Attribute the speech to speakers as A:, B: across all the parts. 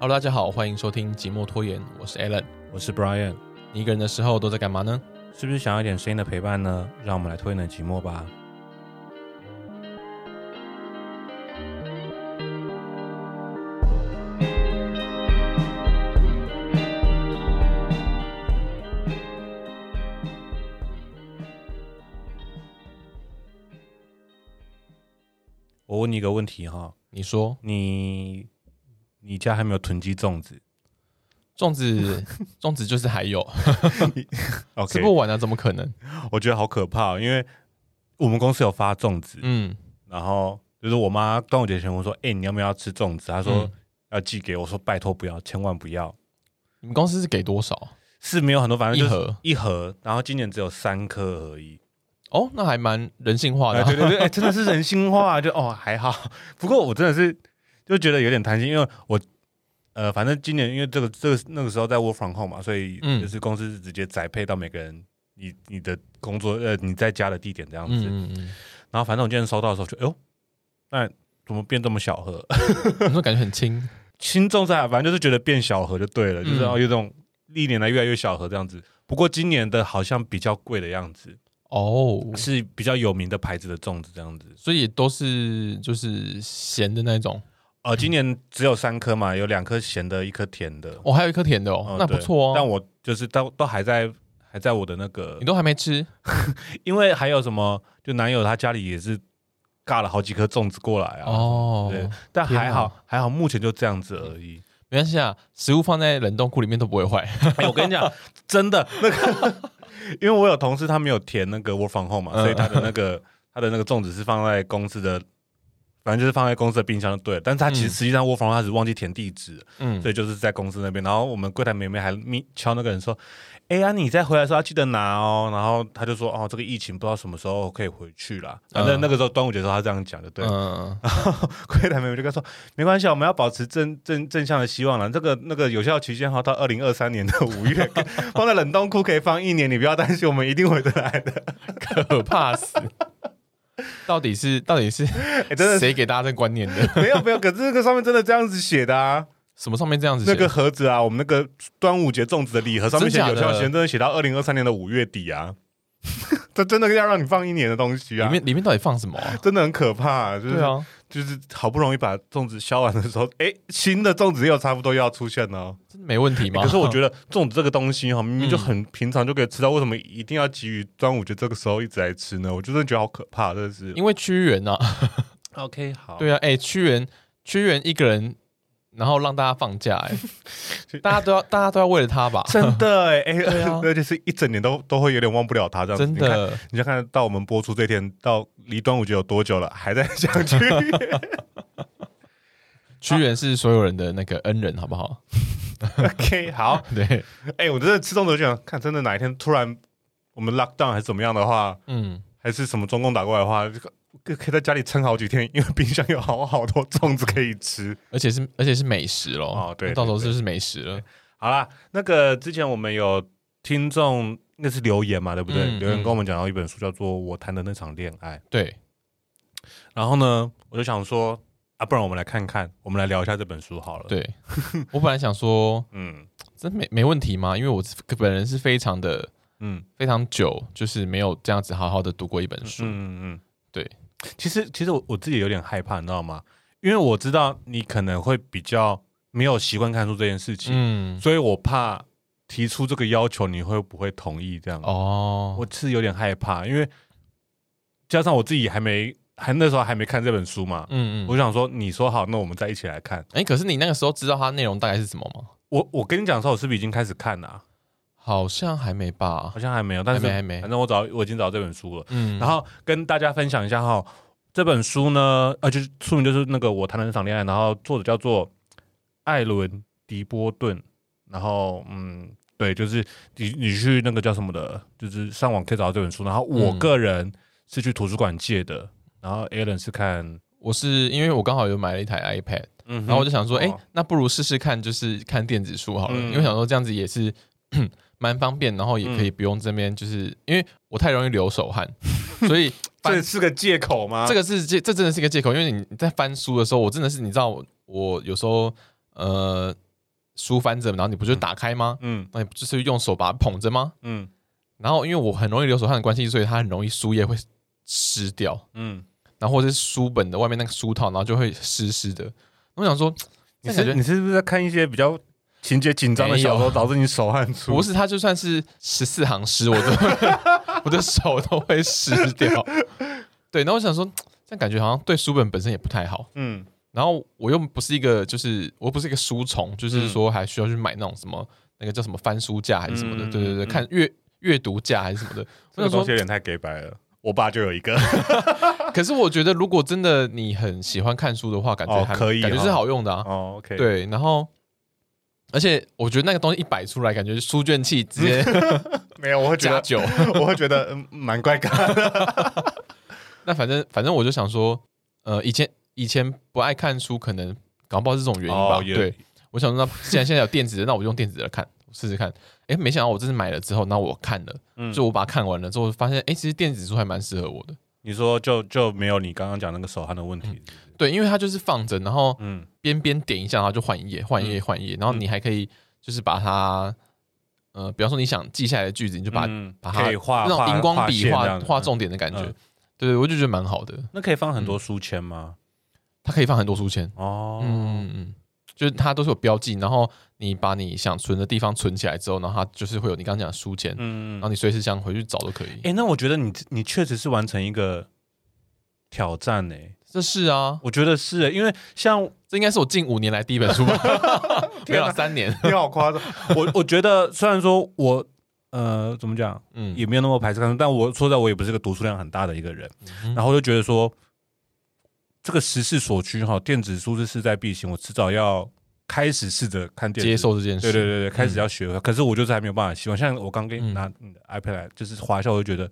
A: Hello，大家好，欢迎收听寂寞拖延，我是 Alan，
B: 我是 Brian。
A: 你一个人的时候都在干嘛呢？
B: 是不是想要一点声音的陪伴呢？让我们来拖延的寂寞吧。我问你一个问题哈，
A: 你说
B: 你。你家还没有囤积粽子？
A: 粽子，粽子就是还有，
B: Okay
A: 吃不完啊？怎么可能？
B: 我觉得好可怕，因为我们公司有发粽子，嗯，然后就是我妈端午节前我说，哎、欸，你要不要吃粽子？她说要寄给我，说拜托不要，千万不要。
A: 你们公司是给多少？
B: 是没有很多，反正
A: 一盒
B: 一盒，然后今年只有三颗而已。
A: 哦，那还蛮人性化的、啊，
B: 对对对，哎、欸，真的是人性化，就哦还好。不过我真的是。就觉得有点贪心，因为我，呃，反正今年因为这个这个那个时候在 work from home 嘛，所以就是公司是直接宅配到每个人你你的工作呃你在家的地点这样子。嗯嗯。然后反正我今天收到的时候就，哎呦，那怎么变这么小盒？
A: 你说感觉很轻，
B: 轻重在，反正就是觉得变小盒就对了，就是有这种历年来越来越小盒这样子。不过今年的好像比较贵的样子
A: 哦，
B: 是比较有名的牌子的粽子这样子，
A: 所以都是就是咸的那种。
B: 呃，今年只有三颗嘛，有两颗咸的，一颗甜的。
A: 我、哦、还有一颗甜的哦，嗯、那不错哦。
B: 但我就是都都还在还在我的那个，
A: 你都还没吃，
B: 因为还有什么？就男友他家里也是尬了好几颗粽子过来啊。哦，对，但还好、啊、还好，目前就这样子而已。
A: 没关系啊，食物放在冷冻库里面都不会坏。
B: 哎，我跟你讲，真的那个，因为我有同事他没有填那个 work from home 嘛，嗯、所以他的那个他的那个粽子是放在公司的。反正就是放在公司的冰箱就对了，但是他其实实际上，我房他只忘记填地址，嗯，所以就是在公司那边。然后我们柜台妹妹还咪敲那个人说：“哎呀，你再回来的时候要记得拿哦。”然后他就说：“哦，这个疫情不知道什么时候可以回去了。”反正那个时候端午节的时候他这样讲就，对。嗯。然后 柜台妹妹就跟他说：“没关系，我们要保持正正正向的希望了。这个那个有效期限哈到二零二三年的五月，放在冷冻库可以放一年，你不要担心，我们一定回得来的。”
A: 可怕死。到底是到底是哎，真的谁给大家这观念的？
B: 欸、没有没有，可是这个上面真的这样子写的啊？
A: 什么上面这样子写？
B: 那个盒子啊，我们那个端午节粽子的礼盒上面写有效期限，真的写到二零二三年的五月底啊！这真的要让你放一年的东西啊！
A: 里面里面到底放什么、啊？
B: 真的很可怕、啊，就是、啊、就是好不容易把粽子削完的时候，哎、欸，新的粽子又差不多又要出现了，
A: 真的没问题吗？
B: 欸、可是我觉得粽子这个东西哈，明明就很平常就可以吃到，为什么一定要急于端午节这个时候一直来吃呢？我就真的觉得好可怕，真的是
A: 因为屈原呐。
B: OK，好，
A: 对啊，哎、欸，屈原，屈原一个人。然后让大家放假，哎，大家都要，大家都要为了他吧？
B: 真的，哎，而且是一整年都都会有点忘不了他这样子。
A: 真的，
B: 你就看到我们播出这天，到离端午节有多久了，还在想屈原。
A: 屈原是所有人的那个恩人，好不好
B: ？OK，好，
A: 对，
B: 哎，我真的吃粽子就想看，真的哪一天突然我们 lock down 还是怎么样的话，嗯，还是什么中共打过来的话，这个。可可以在家里撑好几天，因为冰箱有好好多粽子可以吃，
A: 而且是而且是美食咯。
B: 哦，对，
A: 到时候就是美食了。
B: 好啦，那个之前我们有听众那是留言嘛，对不对？嗯、留言跟我们讲到一本书，叫做《我谈的那场恋爱》。
A: 对。
B: 然后呢，我就想说啊，不然我们来看看，我们来聊一下这本书好了。
A: 对。我本来想说，嗯，这没没问题吗？因为我本人是非常的，嗯，非常久，就是没有这样子好好的读过一本书。嗯嗯嗯，对。
B: 其实，其实我我自己有点害怕，你知道吗？因为我知道你可能会比较没有习惯看书这件事情，嗯，所以我怕提出这个要求，你会不会同意这样？哦，我是有点害怕，因为加上我自己还没还那时候还没看这本书嘛，嗯嗯，我想说你说好，那我们再一起来看。
A: 哎，可是你那个时候知道它内容大概是什么吗？
B: 我我跟你讲的时候，我是不是已经开始看了啊？
A: 好像还没吧，
B: 好像还没有，但是还没，还没，反正我找我已经找到这本书了，嗯，然后跟大家分享一下哈，这本书呢，呃，就是书名就是那个我谈了一场恋爱，然后作者叫做艾伦迪波顿，然后嗯，对，就是你你去那个叫什么的，就是上网可以找到这本书，然后我个人是去图书馆借的，然后 Alan 是看，
A: 我是因为我刚好有买了一台 iPad，嗯，然后我就想说，哎、欸，那不如试试看，就是看电子书好了，嗯、因为想说这样子也是。蛮方便，然后也可以不用这边，就是、嗯、因为我太容易流手汗，所以
B: 这是个借口吗？
A: 这个是借，这真的是一个借口，因为你在翻书的时候，我真的是你知道我，我有时候呃书翻着，然后你不就打开吗？嗯，那你不就是用手把它捧着吗？嗯，然后因为我很容易流手汗的关系，所以它很容易书页会湿掉。嗯，然后或者是书本的外面那个书套，然后就会湿湿的。我想说，
B: 你是你是不是在看一些比较情节紧张的小说，导致你手汗出？
A: 不是，他就算是十四行诗，我都 我的手都会湿掉。对，那我想说，这样感觉好像对书本本身也不太好。嗯。然后我又不是一个，就是我不是一个书虫，就是说还需要去买那种什么那个叫什么翻书架还是什么的，对对对，看阅阅读架还是什么的。
B: 这个东西有点太给白了。我爸就有一个，
A: 可是我觉得如果真的你很喜欢看书的话，感觉还可以，感觉是好用的啊。哦，OK。对，然后而且我觉得那个东西一摆出来，感觉书卷气直接
B: 没有，我会觉得
A: 加酒，
B: 我会觉得蛮怪咖。
A: 那反正反正我就想说，呃，以前。以前不爱看书，可能搞不好是这种原因吧。Oh. 对，我想说，那既然现在有电子的，那我用电子的看，试试看。哎，没想到我这次买了之后，那我看了，嗯，就我把它看完了之后，发现，哎，其实电子书还蛮适合我的。
B: 你说就就没有你刚刚讲那个手汗的问题？
A: 对，因为它就是放着，然后嗯，边边点一下，然后就换一页，换一页，换一页，然后你还可以就是把它，呃，比方说你想记下来的句子，你就把把它
B: 画
A: 那种荧光笔画画重点的感觉，对，我就觉得蛮好的。
B: 那可以放很多书签吗？
A: 它可以放很多书签哦，嗯嗯，就是它都是有标记，然后你把你想存的地方存起来之后，然后它就是会有你刚刚讲的书签，嗯，然后你随时想回去找都可以。
B: 哎、欸，那我觉得你你确实是完成一个挑战呢、欸。
A: 这是啊，
B: 我觉得是、欸，因为像
A: 这应该是我近五年来第一本书吧，没有三年，
B: 你好夸张。我我觉得虽然说我呃怎么讲，嗯，也没有那么排斥看书，但我说实在我也不是个读书量很大的一个人，然后就觉得说。这个时势所趋哈，电子书是势在必行。我迟早要开始试着看电子，
A: 接受这件事。
B: 对对对对，开始要学。嗯、可是我就是还没有办法习惯。像我刚给你拿你的 iPad 来，就是滑一下，我就觉得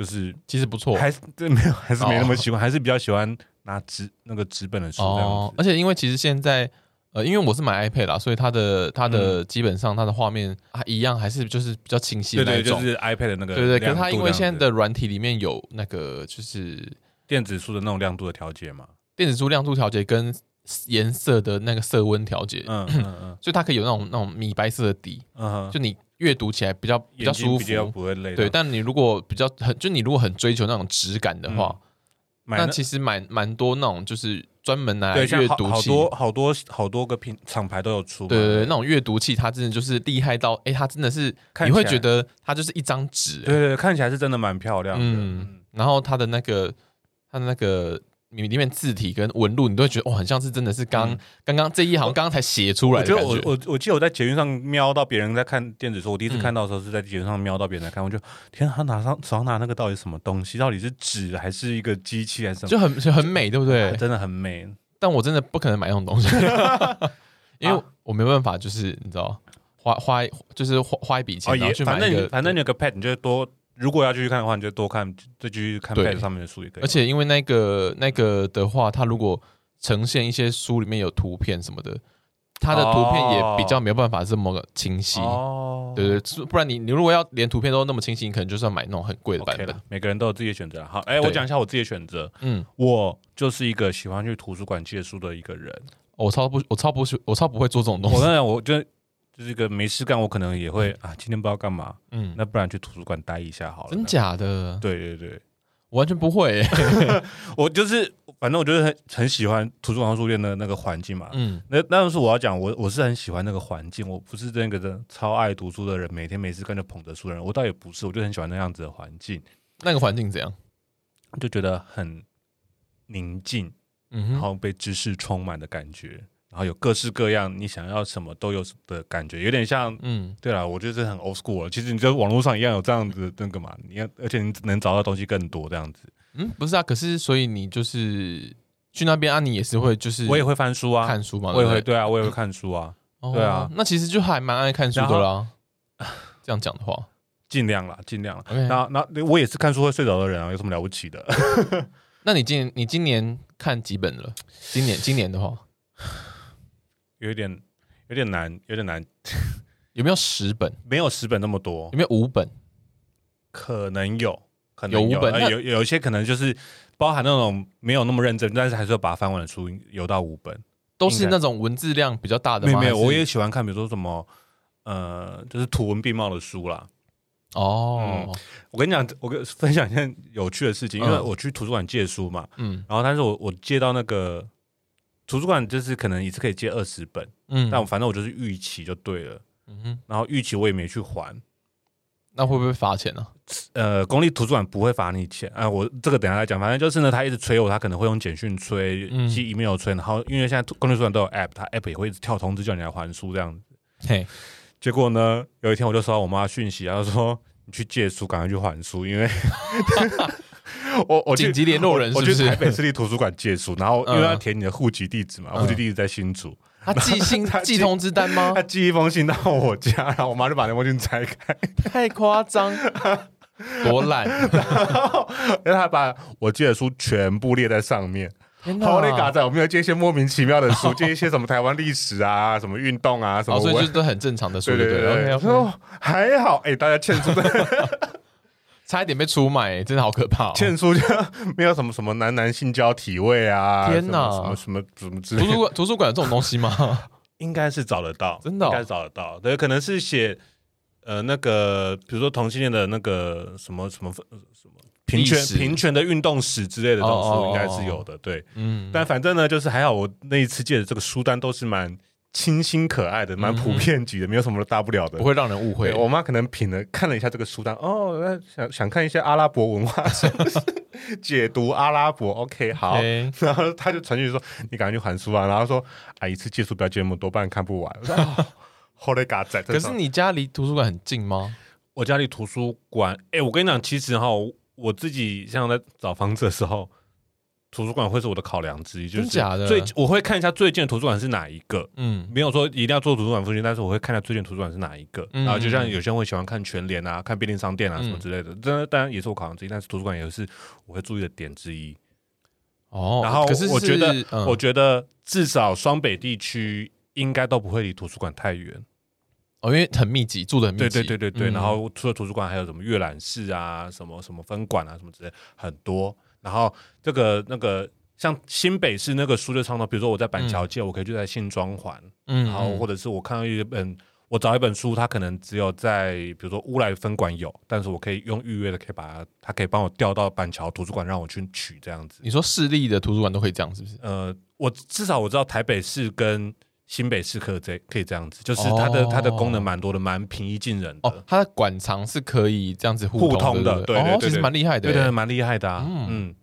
B: 就是
A: 其实不错，
B: 还是对没有，还是没那么喜欢，哦、还是比较喜欢拿纸那个纸本的书这样子。哦，
A: 而且因为其实现在呃，因为我是买 iPad 啦，所以它的它的基本上它的画面啊一样，还是就是比较清晰的那种。
B: 对对，就是 iPad 的那个。
A: 对对，可是它因为现在的软体里面有那个就是。
B: 电子书的那种亮度的调节嘛，
A: 电子书亮度调节跟颜色的那个色温调节，嗯嗯 嗯，所以它可以有那种那种米白色的底，嗯，就你阅读起来比较比较舒服，比较
B: 不会累。
A: 对，但你如果比较很，就你如果很追求那种质感的话，那其实蛮蛮多那种就是专门拿来阅读器，
B: 好多好多好多个品厂牌都有出，
A: 对对对，那种阅读器它真的就是厉害到，哎，它真的是你会觉得它就是一张纸，
B: 对对，看起来是真的蛮漂亮的，嗯，
A: 然后它的那个。它的那个里里面字体跟纹路，你都会觉得哦，很像是真的是刚刚刚这一行刚刚才写出来的感觉。
B: 我我我记得我在捷运上瞄到别人在看电子书，我第一次看到的时候是在捷运上瞄到别人在看，我就天啊，他拿上手上拿那个到底什么东西？到底是纸还是一个机器还是什么？
A: 就很就很美，对不对？
B: 真的很美。
A: 但我真的不可能买那种东西，因为我没办法，就是你知道，花花就是花花一笔钱，然后去买一个，
B: 反正你有个 pad，你就多。如果要继续看的话，你就多看，再继续看 pad 上面的书也可以。
A: 而且因为那个那个的话，它如果呈现一些书里面有图片什么的，它的图片也比较没有办法这么清晰。哦，对对，不然你你如果要连图片都那么清晰，你可能就是要买那种很贵的版本。
B: 每个人都有自己的选择。好，哎，我讲一下我自己的选择。嗯，我就是一个喜欢去图书馆借书的一个人。
A: 我超不，我超不，我超不会做这种东西。
B: 我跟你讲，我就。就是一个没事干，我可能也会啊，今天不知道干嘛，嗯，那不然去图书馆待一下好了。
A: 真假的？
B: 对对对，
A: 我完全不会。
B: 我就是，反正我就是很很喜欢图书馆书店的那个环境嘛，嗯，那那就是我要讲，我我是很喜欢那个环境，我不是那个的超爱读书的人，每天没事干就捧着书的人，我倒也不是，我就很喜欢那样子的环境。
A: 那个环境怎样？
B: 就觉得很宁静，然后被知识充满的感觉。然后有各式各样，你想要什么都有的感觉，有点像，嗯，对了，我觉得这很 old school。其实你在网络上一样有这样子那个嘛，你要，而且你能找到东西更多这样子。
A: 嗯，不是啊，可是所以你就是去那边啊，你也是会就是
B: 我也会翻书啊，
A: 看书嘛，
B: 我也会，对啊，我也会看书啊，对啊，
A: 那其实就还蛮爱看书的啦。这样讲的话，
B: 尽量啦，尽量啦。那那我也是看书会睡着的人啊，有什么了不起的？
A: 那你今你今年看几本了？今年今年的话。
B: 有点有点难，有点难。
A: 有没有十本？
B: 没有十本那么多。
A: 有没有五本？
B: 可能有，可能有，
A: 有五本。
B: 有有一些可能就是包含那种没有那么认真，但是还是要把它翻完的书，有到五本。
A: 都是那种文字量比较大的吗？
B: 没有，没有，我也喜欢看，比如说什么呃，就是图文并茂的书啦。
A: 哦、嗯，
B: 我跟你讲，我跟分享一件有趣的事情，因为我去图书馆借书嘛，嗯，然后但是我我借到那个图书馆，就是可能一次可以借二十本，嗯，但我反正我就是逾期就对了，嗯哼，然后逾期我也没去还，
A: 那会不会罚钱呢、啊？
B: 呃，公立图书馆不会罚你钱。啊、呃，我这个等下来讲，反正就是呢，他一直催我，他可能会用简讯催，寄 email 催，然后因为现在公立图书馆都有 app，他 app 也会一直跳通知叫你来还书这样子，
A: 嘿。
B: 结果呢，有一天我就收到我妈讯息，她说：“你去借书，赶快去还书，因为 我我
A: 紧急联络人是不是，
B: 我去台北市立图书馆借书，然后因为要填你的户籍地址嘛，户籍地址在新竹，
A: 他寄信寄通知单吗？
B: 他寄一封信到我家，然后我妈就把那封信拆开，
A: 太夸张，多懒，
B: 然后他把我借的书全部列在上面。”好嘞，嘎仔，我们要借一些莫名其妙的书，借一些什么台湾历史啊，什么运动啊，什么，
A: 所以就是都很正常的书，对对对。
B: 然后还好，哎，大家欠书的，
A: 差一点被出卖，真的好可怕。
B: 欠书就没有什么什么男男性交体位啊，
A: 天哪，
B: 什么什么什么之类。
A: 图书馆图书馆有这种东西吗？
B: 应该是找得到，
A: 真的，
B: 应该找得到。对，可能是写呃那个，比如说同性恋的那个什么什么什么。平权平权的运动史之类的这种书应该是有的，对，嗯，但反正呢，就是还好，我那一次借的这个书单都是蛮清新可爱的，蛮普遍级的，没有什么大不了的，
A: 不会让人误会。
B: 我妈可能品了看了一下这个书单，哦，想想看一些阿拉伯文化，解读阿拉伯，OK，好，然后她就传讯说：“你赶快去还书啊！”然后说：“啊，一次借书不要借那么多，不然看不完。”后来嘎仔，
A: 可是你家离图书馆很近吗？
B: 我家离图书馆，哎，我跟你讲，其实哈。我自己像在找房子的时候，图书馆会是我的考量之一，就是最我会看一下最近的图书馆是哪一个，嗯，没有说一定要做图书馆附近，但是我会看一下最近图书馆是哪一个，然后就像有些人会喜欢看全联啊，看便利商店啊什么之类的，这当然也是我考量之一，但是图书馆也是我会注意的点之一。哦，然后我觉得，我觉得至少双北地区应该都不会离图书馆太远。
A: 哦，因为很密集，住的很密集。
B: 对对对对对。嗯、然后除了图书馆，还有什么阅览室啊，什么什么分馆啊，什么之类很多。然后这个那个像新北市那个书的畅通，比如说我在板桥借，嗯、我可以就在新庄还。嗯。然后或者是我看到一本，我找一本书，它可能只有在比如说乌来分馆有，但是我可以用预约的，可以把它，它可以帮我调到板桥图书馆让我去取这样子。
A: 你说市立的图书馆都可以这样，是不是？
B: 呃，我至少我知道台北市跟。新北市可这可以这样子，就是它的、哦、它的功能蛮多的，蛮平易近人的。哦，
A: 它的馆藏是可以这样子互通的，
B: 对对对，
A: 其实蛮厉害的，
B: 对对，蛮厉害的啊。嗯。嗯，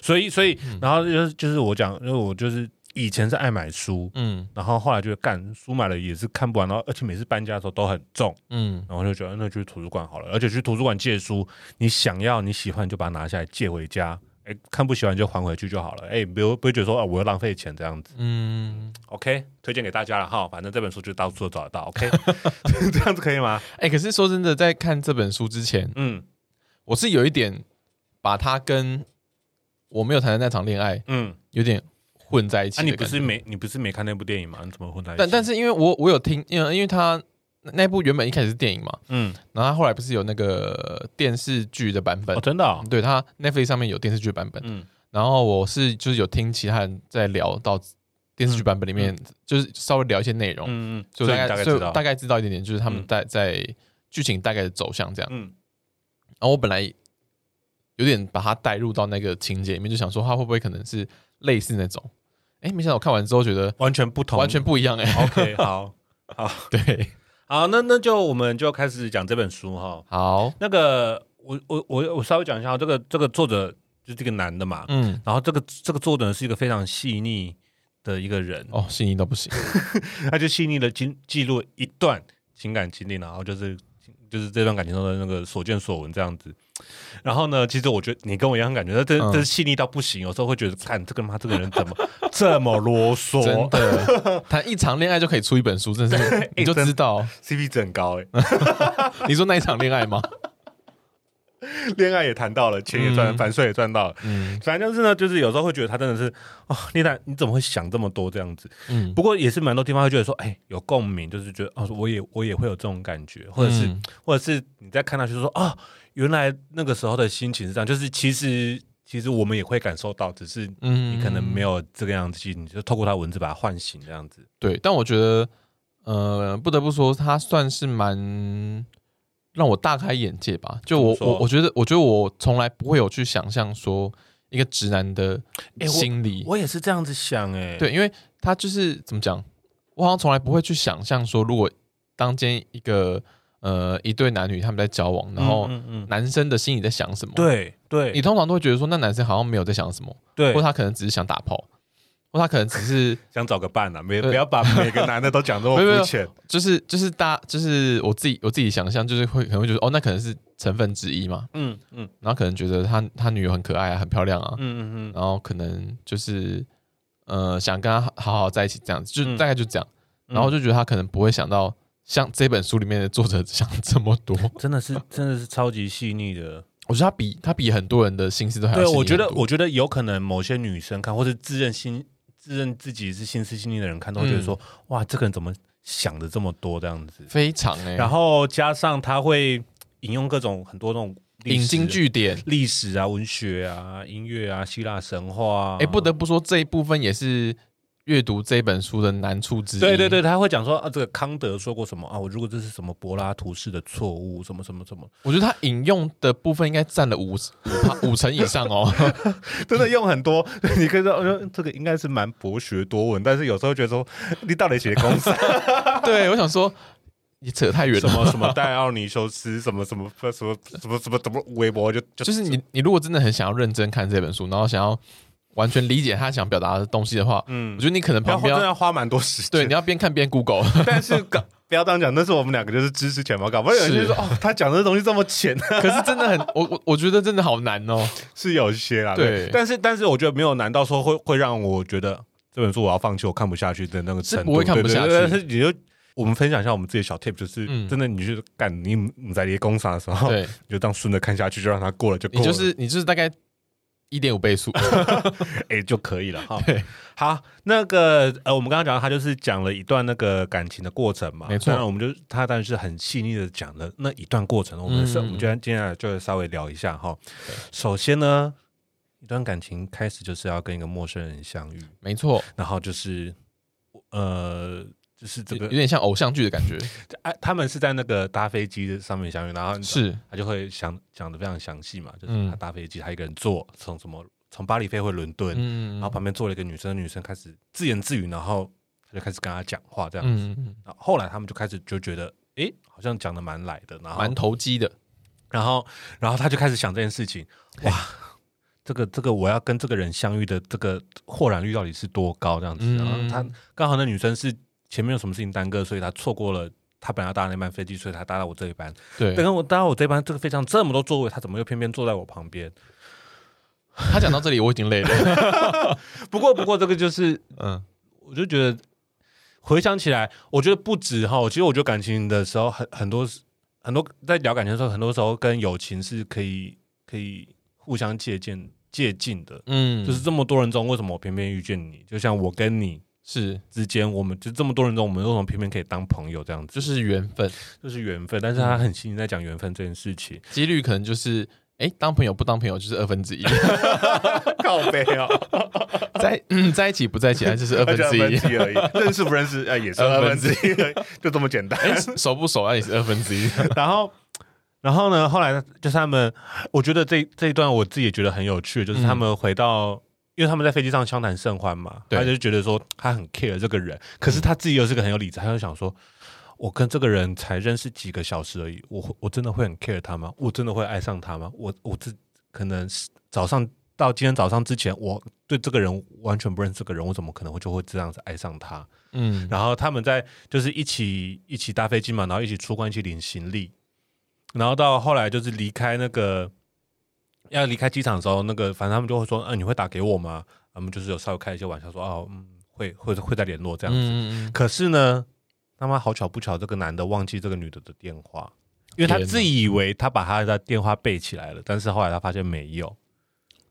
B: 所以所以然后就是就是我讲，因为我就是以前是爱买书，嗯，然后后来就干书买了也是看不完，然后而且每次搬家的时候都很重，嗯，然后就觉得那去图书馆好了，而且去图书馆借书，你想要你喜欢就把它拿下来借回家。哎，看不喜欢就还回去就好了。哎，不不会觉得说啊，我要浪费钱这样子。嗯，OK，推荐给大家了哈。反正这本书就到处都找得到。OK，这样子可以吗？
A: 哎，可是说真的，在看这本书之前，嗯，我是有一点把它跟我没有谈的那场恋爱，嗯，有点混在一起。
B: 那你不是没你不是没看那部电影吗？你怎么混在一起？
A: 但但是因为我我有听，因为因为他。那部原本一开始是电影嘛，嗯，然后他后来不是有那个电视剧的版本？
B: 哦，真的，哦，
A: 对，他 Netflix 上面有电视剧版本，嗯，然后我是就是有听其他人在聊到电视剧版本里面，嗯、就是稍微聊一些内容，嗯嗯，就大概就大概知道一点点，就是他们在在剧情大概的走向这样，嗯，然后我本来有点把它带入到那个情节里面，就想说它会不会可能是类似那种，哎，没想到我看完之后觉得
B: 完全不同，
A: 完全不一样，哎
B: ，OK，好，好，
A: 对。
B: 好，那那就我们就开始讲这本书哈。
A: 好，
B: 那个我我我我稍微讲一下，这个这个作者就是这个男的嘛，嗯，然后这个这个作者是一个非常细腻的一个人
A: 哦，细腻到不行，
B: 他就细腻的记记录一段情感经历，然后就是就是这段感情中的那个所见所闻这样子。然后呢，其实我觉得你跟我一样感觉，他真真是细腻到不行。有时候会觉得，看这个妈这个人怎么 这么啰嗦？
A: 真的，谈一场恋爱就可以出一本书，真是 你就知道
B: CP 值很高哎。
A: 你说那一场恋爱吗？
B: 恋爱也谈到了，钱也赚，反税也赚到了。嗯，反正就是呢，就是有时候会觉得他真的是哦，你俩你怎么会想这么多这样子？嗯，不过也是蛮多地方会觉得说，哎，有共鸣，就是觉得哦，我也我也会有这种感觉，或者是或者是你在看到就是说啊。原来那个时候的心情是这样，就是其实其实我们也会感受到，只是你可能没有这个样子，嗯、你就透过他文字把它唤醒这样子。
A: 对，但我觉得，呃，不得不说，他算是蛮让我大开眼界吧。就我我我觉得，我觉得我从来不会有去想象说一个直男的心理。
B: 欸、我，我也是这样子想哎、欸。
A: 对，因为他就是怎么讲，我好像从来不会去想象说，如果当间一个。呃，一对男女他们在交往，然后男生的心里在想什么？
B: 对对，
A: 你通常都会觉得说，那男生好像没有在想什么，对，或他可能只是想打炮，或他可能只是
B: 想找个伴啊，没不要把 每个男的都讲这么肤浅，
A: 就是就是大就是我自己我自己想象，就是会可能会觉得哦，那可能是成分之一嘛，嗯嗯，然后可能觉得他他女友很可爱啊，很漂亮啊，嗯嗯嗯，然后可能就是呃想跟他好好在一起这样子，就大概就这样，然后就觉得他可能不会想到。像这本书里面的作者想 这么多，
B: 真的是真的是超级细腻的。
A: 我觉得他比他比很多人的心思都还要细腻。
B: 对，我觉得我觉得有可能某些女生看，或者自认心自认自己是心思细腻的人看，都会觉得说，嗯、哇，这个人怎么想的这么多这样子？
A: 非常哎、欸。
B: 然后加上他会引用各种很多那种
A: 引经据典、
B: 历史啊、文学啊、音乐啊、希腊神话啊。
A: 哎、欸，不得不说这一部分也是。阅读这本书的难处之一，
B: 对对对，他会讲说啊，这个康德说过什么啊？我如果这是什么柏拉图式的错误，什么什么什么？
A: 我觉得他引用的部分应该占了五五五成以上哦，
B: 真的用很多。你可以说，这个应该是蛮博学多闻，但是有时候觉得说，你到底写公司？
A: 对，我想说，你扯太远了。
B: 什么什么戴奥尼修斯，什么什么什么什么什么什么什么微博，就
A: 就是你你如果真的很想要认真看这本书，然后想要。完全理解他想表达的东西的话，嗯，我觉得你可能旁边要，
B: 要花蛮多时间。
A: 对，你要边看边 Google。
B: 但是不要这样讲，那是我们两个就是知识浅嘛，搞不好有人就说哦，他讲的东西这么浅，
A: 可是真的很，我我我觉得真的好难哦，
B: 是有一些啦，对。对但是但是我觉得没有难到说会会让我觉得这本书我要放弃，我看不下去的那个程度，
A: 我会看不下去。
B: 但是你就我们分享一下我们自己的小 tip，就是、嗯、真的，你去干你你在这些工厂的时候，对，你就当顺着看下去，就让它过了就过了。
A: 你就是你就是大概。一点五倍速，
B: 哎、欸，就可以了哈。对，好，那个呃，我们刚刚讲，他就是讲了一段那个感情的过程嘛，
A: 没错。
B: 那我们就他当然是很细腻的讲了那一段过程。我们是，嗯、我们今天接下来就稍微聊一下哈。首先呢，一段感情开始就是要跟一个陌生人相遇，
A: 没错。
B: 然后就是呃。就是这个
A: 有点像偶像剧的感觉。
B: 哎，他们是在那个搭飞机的上面相遇，然后
A: 是。
B: 他就会讲讲的非常详细嘛，就是他搭飞机，他一个人坐，从什么从巴黎飞回伦敦，嗯，然后旁边坐了一个女生，女生开始自言自语，然后他就开始跟他讲话这样子，嗯，然后后来他们就开始就觉得，哎，好像讲的蛮来的，然后
A: 蛮投机的，
B: 然后然后他就开始想这件事情，哇，这个这个我要跟这个人相遇的这个豁然率到底是多高这样子，然后他刚好那女生是。前面有什么事情耽搁，所以他错过了他本来要搭那班飞机，所以他搭到我这一班。
A: 对，
B: 等我搭到我这班，这个飞机上这么多座位，他怎么又偏偏坐在我旁边？
A: 他讲到这里，我已经累了。
B: 不过，不过这个就是，嗯，我就觉得回想起来，我觉得不止哈。其实我觉得感情的时候，很很多很多在聊感情的时候，很多时候跟友情是可以可以互相借鉴借鉴的。嗯，就是这么多人中，为什么我偏偏遇见你？就像我跟你。
A: 是
B: 之间，我们就这么多人中，我们为什么偏偏可以当朋友这样子？
A: 就是缘分，
B: 就是缘分。但是他很细腻在讲缘分这件事情，
A: 几率可能就是，哎，当朋友不当朋友就是二分之一，
B: 靠北哦，
A: 在嗯在一起不在一起，就是二分之一
B: 而已。认识不认识，哎，也是二分之一，就这么简单。
A: 熟不熟啊，也是二分之一。
B: 然后，然后呢，后来就是他们，我觉得这这一段我自己也觉得很有趣，就是他们回到。因为他们在飞机上相谈甚欢嘛，他就觉得说他很 care 这个人，可是他自己又是个很有理智，他就想说，我跟这个人才认识几个小时而已，我我真的会很 care 他吗？我真的会爱上他吗？我我这可能是早上到今天早上之前，我对这个人完全不认识这个人，我怎么可能会就会这样子爱上他？嗯，然后他们在就是一起一起搭飞机嘛，然后一起出关，一起领行李，然后到后来就是离开那个。要离开机场的时候，那个反正他们就会说：“嗯、呃，你会打给我吗？”他们就是有稍微开一些玩笑说：“哦，嗯，会会会再联络这样子。嗯”可是呢，他妈好巧不巧，这个男的忘记这个女的的电话，因为他自以为他把他的电话背起来了，但是后来他发现没有。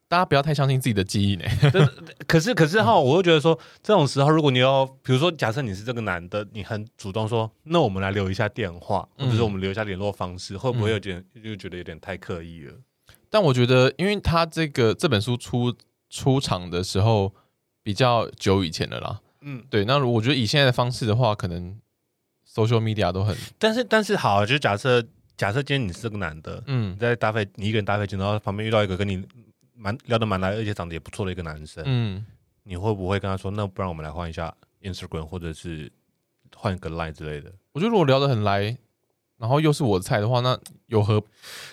A: 大家不要太相信自己的记忆呢。
B: 可是可是哈，我又觉得说，这种时候如果你要，比如说假设你是这个男的，你很主动说：“那我们来留一下电话，或者是我们留一下联络方式，嗯、会不会有点就觉得有点太刻意了？”
A: 但我觉得，因为他这个这本书出出场的时候比较久以前的啦，嗯，对。那我觉得以现在的方式的话，可能 social media 都很，
B: 但是但是好，就是假设假设今天你是个男的，嗯，你在搭配，你一个人搭飞机，然后旁边遇到一个跟你蛮聊得蛮来，而且长得也不错的一个男生，嗯，你会不会跟他说，那不然我们来换一下 Instagram，或者是换个 Line 之类的？
A: 我觉得如果聊得很来。然后又是我的菜的话，那有何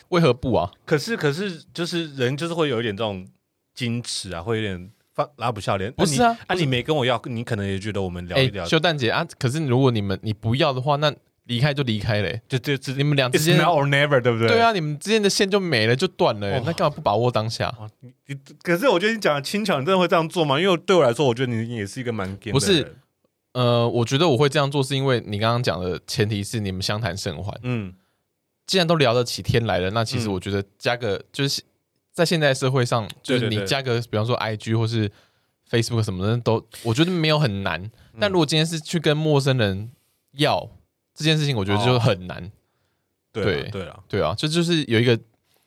A: 为何不啊？
B: 可是可是就是人就是会有一点这种矜持啊，会有点发拉不下脸。
A: 不是啊，
B: 啊你没跟我要，你可能也觉得我们聊一聊。
A: 秀蛋姐啊，可是如果你们你不要的话，那离开就离开了，就就
B: 只
A: 你们俩之间
B: now or never 对不对？
A: 对啊，你们之间的线就没了，就断了。那干嘛不把握当下？
B: 你可是我觉得你讲的轻巧，你真的会这样做吗？因为对我来说，我觉得你也是一个蛮
A: 不是。呃，我觉得我会这样做，是因为你刚刚讲的前提是你们相谈甚欢。嗯。既然都聊得起天来了，那其实我觉得加个、嗯、就是在现在社会上，就是你加个比方说 I G 或是 Facebook 什么的都，我觉得没有很难。嗯、但如果今天是去跟陌生人要这件事情，我觉得就很难。哦、
B: 对对啊，对啊，
A: 对啊，就就是有一个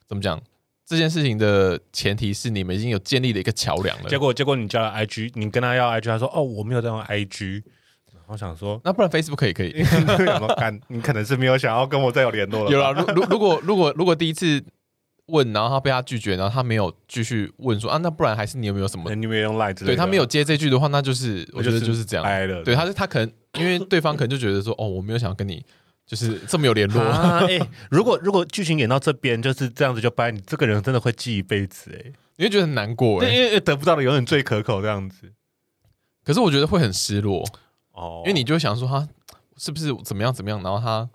A: 怎么讲，这件事情的前提是你们已经有建立了一个桥梁了。
B: 结果结果你加了 I G，你跟他要 I G，他说哦我没有在用 I G。我想说，
A: 那不然 Facebook 可以可以？
B: 你可能是没有想要跟我再有联络了。
A: 有啊，如如如果如果如果第一次问，然后他被他拒绝，然后他没有继续问说啊，那不然还是你有没有什么？
B: 你没有用 Line 之类的？
A: 对他没有接这句的话，那就是我觉得就是这样。对，他是他可能因为对方可能就觉得说，哦，我没有想要跟你就是这么有联络。
B: 哎，如果如果剧情演到这边就是这样子就掰，你这个人真的会记一辈子哎，
A: 你会觉得很难过哎，
B: 因为得不到的永远最可口这样子。
A: 可是我觉得会很失落。哦，因为你就会想说他是不是怎么样怎么样，然后他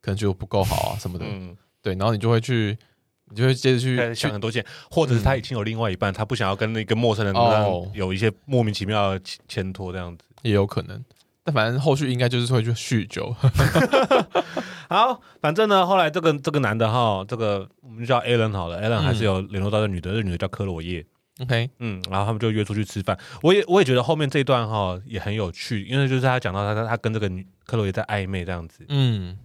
A: 可能觉得不够好啊什么的，嗯，对，然后你就会去，你就会接着去
B: 想很多件，或者是他已经有另外一半，他不想要跟那个陌生人有一些莫名其妙的牵拖这样子，
A: 也有可能。但反正后续应该就是会去酗酒。
B: 好，反正呢，后来这个这个男的哈，这个我们就叫 Alan 好了，Alan 还是有联络到这女的，这女的叫克罗叶。
A: OK，
B: 嗯，然后他们就约出去吃饭。我也我也觉得后面这一段哈也很有趣，因为就是他讲到他他他跟这个女克洛也在暧昧这样子。嗯，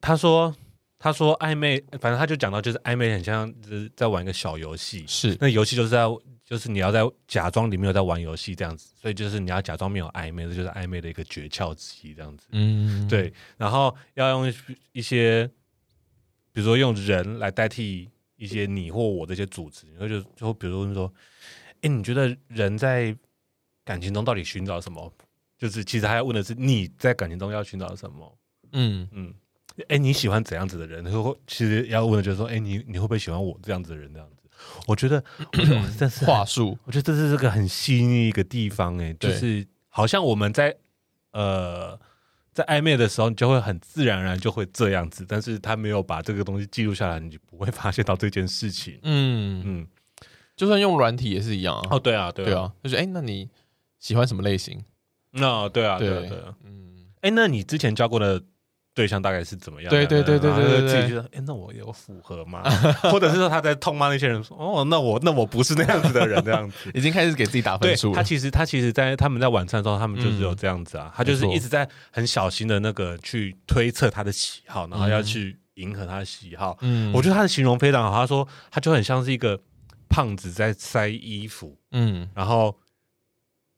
B: 他说他说暧昧，反正他就讲到就是暧昧很像就是在玩一个小游戏，
A: 是
B: 那游戏就是在就是你要在假装里面有在玩游戏这样子，所以就是你要假装没有暧昧，这就是暧昧的一个诀窍之一这样子。嗯，对，然后要用一些比如说用人来代替。一些你或我这些组织，然后就就比如说，哎、欸，你觉得人在感情中到底寻找什么？就是其实还要问的是你在感情中要寻找什么？嗯嗯，哎、欸，你喜欢怎样子的人？然后其实要问的就是说，哎、欸，你你会不会喜欢我这样子的人？这样子，我觉得这是
A: 话术，
B: 我觉得这是这个很细腻一个地方、欸。哎，就是好像我们在呃。在暧昧的时候，你就会很自然而然就会这样子，但是他没有把这个东西记录下来，你就不会发现到这件事情。嗯
A: 嗯，就算用软体也是一样啊。
B: 哦，对啊，对啊，
A: 就是哎、欸，那你喜欢什么类型？
B: 那、哦、对啊，对啊，对啊，嗯，哎、欸，那你之前教过的？对象大概是怎么样？
A: 对对对对对对，
B: 自己觉得，哎，那我有符合吗？或者是说他在痛骂那些人说，哦，那我那我不是那样子的人，这样子
A: 已经开始给自己打分数。
B: 他其实他其实，在他们在晚餐的时候，他们就是有这样子啊，他就是一直在很小心的那个去推测他的喜好，然后要去迎合他的喜好。嗯，我觉得他的形容非常好，他说他就很像是一个胖子在塞衣服，嗯，然后。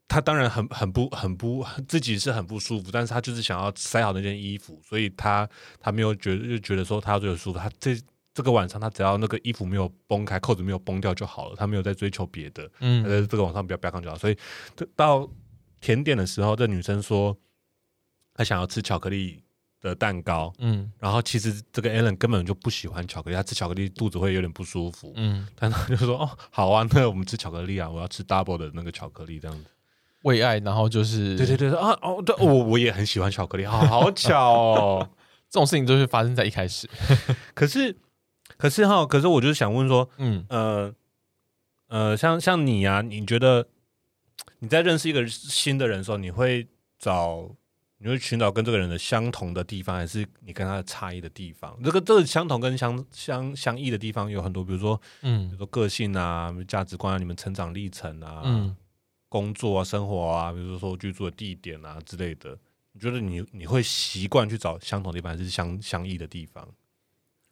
B: 他当然很很不很不自己是很不舒服，但是他就是想要塞好那件衣服，所以他他没有觉得就觉得说他要最舒服，他这这个晚上他只要那个衣服没有崩开，扣子没有崩掉就好了，他没有在追求别的，嗯，在这个晚上不要不要看就好。所以到甜点的时候，这女生说她想要吃巧克力的蛋糕，嗯，然后其实这个 Alan 根本就不喜欢巧克力，他吃巧克力肚子会有点不舒服，嗯，但他就说哦好啊，那我们吃巧克力啊，我要吃 double 的那个巧克力这样子。
A: 为爱，然后就是
B: 对对对啊哦，对我我也很喜欢巧克力，好好巧哦，
A: 这种事情都是发生在一开始。
B: 可是可是哈，可是我就是想问说，嗯呃呃，像像你啊，你觉得你在认识一个新的人的时候，你会找你会寻找跟这个人的相同的地方，还是你跟他的差异的地方？这个这个相同跟相相相异的地方有很多，比如说嗯，比如说个性啊、价值观啊、你们成长历程啊，嗯。工作啊，生活啊，比如说居住的地点啊之类的，你觉得你你会习惯去找相同的地方，还是相相异的地方？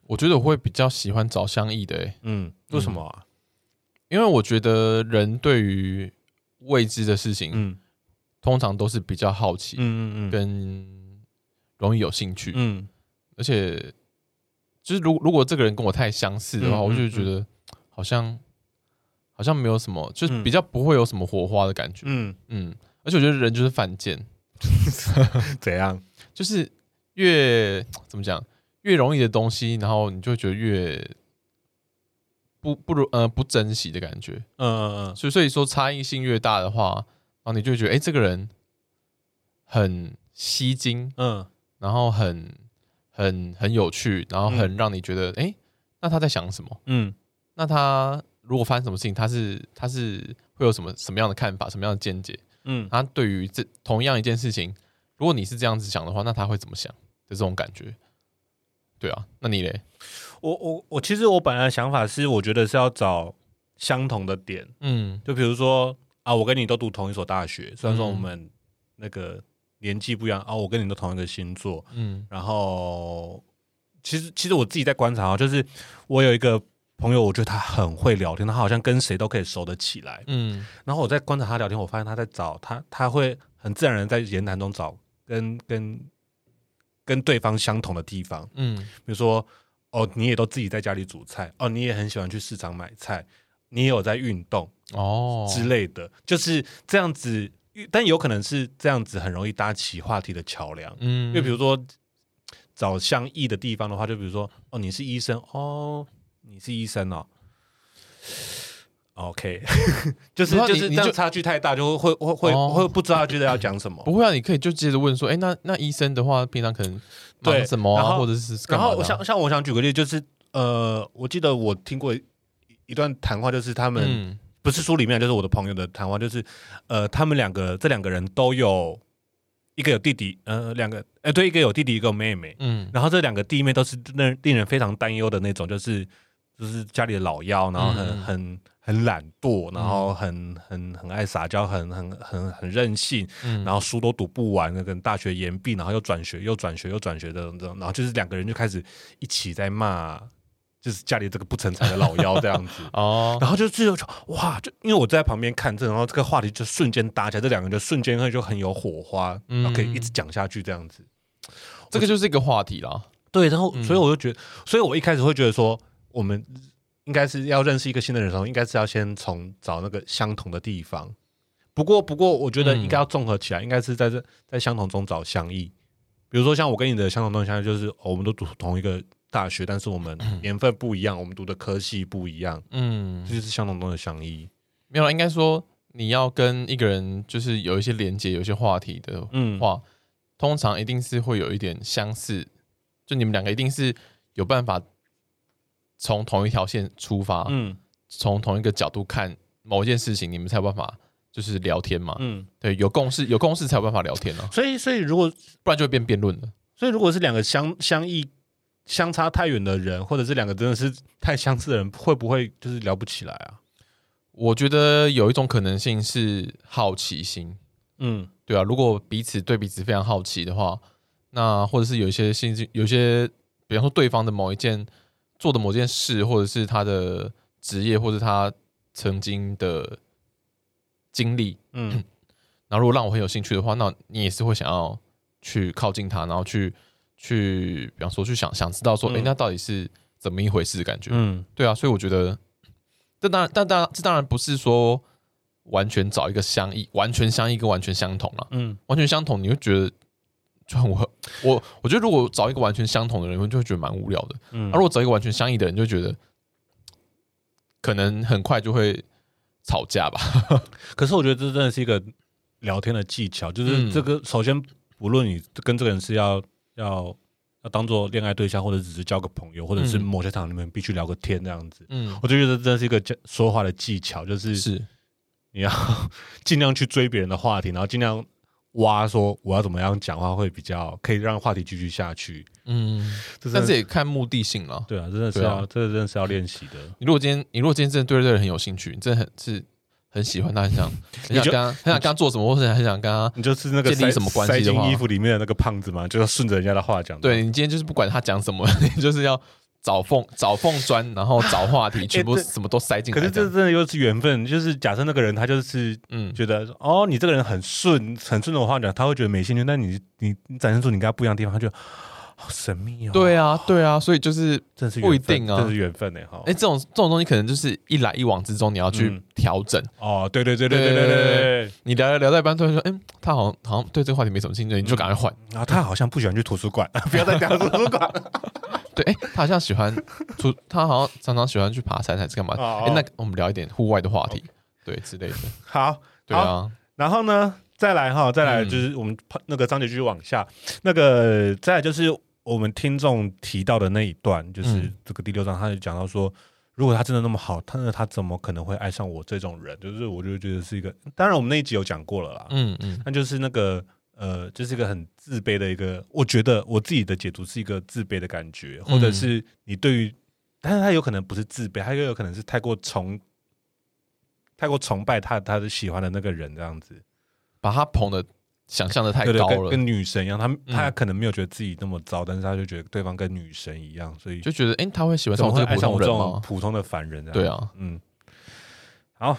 A: 我觉得我会比较喜欢找相异的、欸，
B: 嗯，为什么啊？
A: 因为我觉得人对于未知的事情，嗯，通常都是比较好奇，嗯嗯嗯，跟容易有兴趣，嗯，而且就是如如果这个人跟我太相似的话，我就觉得好像好像没有什么，就是比较不会有什么火花的感觉，嗯嗯，而且我觉得人就是犯贱，
B: 怎样？
A: 就是越怎么讲？越容易的东西，然后你就会觉得越不不如呃不珍惜的感觉，嗯嗯嗯。所以所以说差异性越大的话，然后你就会觉得哎、欸，这个人很吸睛，嗯，然后很很很有趣，然后很让你觉得哎、嗯欸，那他在想什么？嗯，那他如果发生什么事情，他是他是会有什么什么样的看法，什么样的见解？嗯，他对于这同样一件事情，如果你是这样子想的话，那他会怎么想？就这种感觉？对啊，那你嘞？
B: 我我我其实我本来的想法是，我觉得是要找相同的点，嗯，就比如说啊，我跟你都读同一所大学，虽然说我们那个年纪不一样啊，我跟你都同一个星座，嗯，然后其实其实我自己在观察啊，就是我有一个朋友，我觉得他很会聊天，他好像跟谁都可以熟得起来，嗯，然后我在观察他聊天，我发现他在找他，他会很自然的在言谈中找跟跟。跟对方相同的地方，嗯，比如说，哦，你也都自己在家里煮菜，哦，你也很喜欢去市场买菜，你也有在运动，哦。之类的，就是这样子，但有可能是这样子很容易搭起话题的桥梁，嗯，就比如说找相异的地方的话，就比如说，哦，你是医生，哦，你是医生哦。OK，就是就是这样差距太大，就会会会会不知道觉得要讲什么。
A: 不会啊，你可以就接着问说，哎，那那医生的话，平常可能对什么啊，或者是
B: 然后我想像我想举个例，就是呃，我记得我听过一段谈话，就是他们不是书里面，就是我的朋友的谈话，就是呃，他们两个这两个人都有一个有弟弟，呃，两个哎对，一个有弟弟，一个有妹妹，嗯，然后这两个弟妹都是令令人非常担忧的那种，就是就是家里的老幺，然后很很。很懒惰，然后很很很爱撒娇，很很很很任性，嗯、然后书都读不完，跟大学延毕，然后又转学，又转学，又转学的这种，然后就是两个人就开始一起在骂，就是家里这个不成才的老幺这样子。哦，然后就最后就哇，就因为我在旁边看这，然后这个话题就瞬间搭起来，这两个人就瞬间就很有火花，然后可以一直讲下去这样子，
A: 嗯、这个就是一个话题啦。
B: 对，然后所以我就觉得，所以我一开始会觉得说我们。应该是要认识一个新的人的时候，应该是要先从找那个相同的地方。不过，不过，我觉得应该要综合起来，嗯、应该是在这在相同中找相异。比如说，像我跟你的相同东西相异，就是、哦、我们都读同一个大学，但是我们年份不一样，嗯、我们读的科系不一样。嗯，这就是相同中的相异。
A: 没有，应该说你要跟一个人就是有一些连接，有一些话题的话，嗯、通常一定是会有一点相似。就你们两个一定是有办法。从同一条线出发，嗯，从同一个角度看某一件事情，你们才有办法就是聊天嘛，嗯，对，有共识，有共识才有办法聊天啊。
B: 所以，所以如果
A: 不然就会变辩论了。
B: 所以，如果是两个相相异、相差太远的人，或者是两个真的是太相似的人，会不会就是聊不起来啊？
A: 我觉得有一种可能性是好奇心，嗯，对啊，如果彼此对彼此非常好奇的话，那或者是有一些兴趣，有一些比方说对方的某一件。做的某件事，或者是他的职业，或者他曾经的经历，嗯，然后如果让我很有兴趣的话，那你也是会想要去靠近他，然后去去，比方说去想想知道说，哎、嗯，那到底是怎么一回事的感觉？嗯，对啊，所以我觉得，这当然，但当然，这当然不是说完全找一个相异，完全相异跟完全相同了，嗯，完全相同，你会觉得。就很我我我觉得如果找一个完全相同的人，就会觉得蛮无聊的。嗯，而如果找一个完全相异的人，就觉得可能很快就会吵架吧。
B: 可是我觉得这真的是一个聊天的技巧，就是这个首先，无论你跟这个人是要要要当做恋爱对象，或者只是交个朋友，或者是某些场里面必须聊个天这样子。嗯，我就觉得这真的是一个讲说话的技巧，就是是你要 尽量去追别人的话题，然后尽量。挖说我要怎么样讲话会比较可以让话题继续下去，嗯，
A: 但是也看目的性了。
B: 对啊，真的是要，这个真的是要练习的。
A: 你如果今天，你如果今天真的对这个人很有兴趣，你真的很是很喜欢他，很想 很想跟他，很想跟他做什么，或者很想跟他，
B: 你就是那个建立什么关系塞进衣服里面的那个胖子嘛，就要顺着人家的话讲。
A: 对，你今天就是不管他讲什么，你就是要找缝 找缝钻，然后找话题，全部什么都塞进来。
B: 可是这真的又是缘分，就是假设那个人他就是嗯，觉得哦，你这个人很顺，很顺的话讲，他会觉得没兴趣。但你你你展现出你跟他不一样的地方，他就。好神秘哦！
A: 对啊，对啊，所以就是不一定啊，
B: 这是缘分呢。哈。
A: 哎，这种这种东西可能就是一来一往之中，你要去调整
B: 哦。对对对对对对对，
A: 你聊聊聊到一半，突然说，哎，他好像好像对这个话题没什么兴趣，你就赶快换。
B: 然后他好像不喜欢去图书馆，不要再讲图书馆。
A: 对，哎，他好像喜欢出，他好像常常喜欢去爬山还是干嘛？哎，那我们聊一点户外的话题，对之类的。
B: 好，
A: 对啊。
B: 然后呢，再来哈，再来就是我们那个章节继续往下，那个再来就是。我们听众提到的那一段，就是这个第六章，他就讲到说，如果他真的那么好，他那他怎么可能会爱上我这种人？就是我就觉得是一个，当然我们那一集有讲过了啦，嗯嗯，那就是那个呃，就是一个很自卑的一个，我觉得我自己的解读是一个自卑的感觉，或者是你对于，但是他有可能不是自卑，他又有可能是太过崇，太过崇拜他他的喜欢的那个人这样子，
A: 把他捧的。想象的太高了，
B: 跟，跟女神一样。他他可能没有觉得自己那么糟，嗯、但是他就觉得对方跟女神一样，所以
A: 就觉得，哎、欸，他会喜欢上我这个普通人吗？
B: 普通的凡人
A: 对啊，
B: 嗯。好，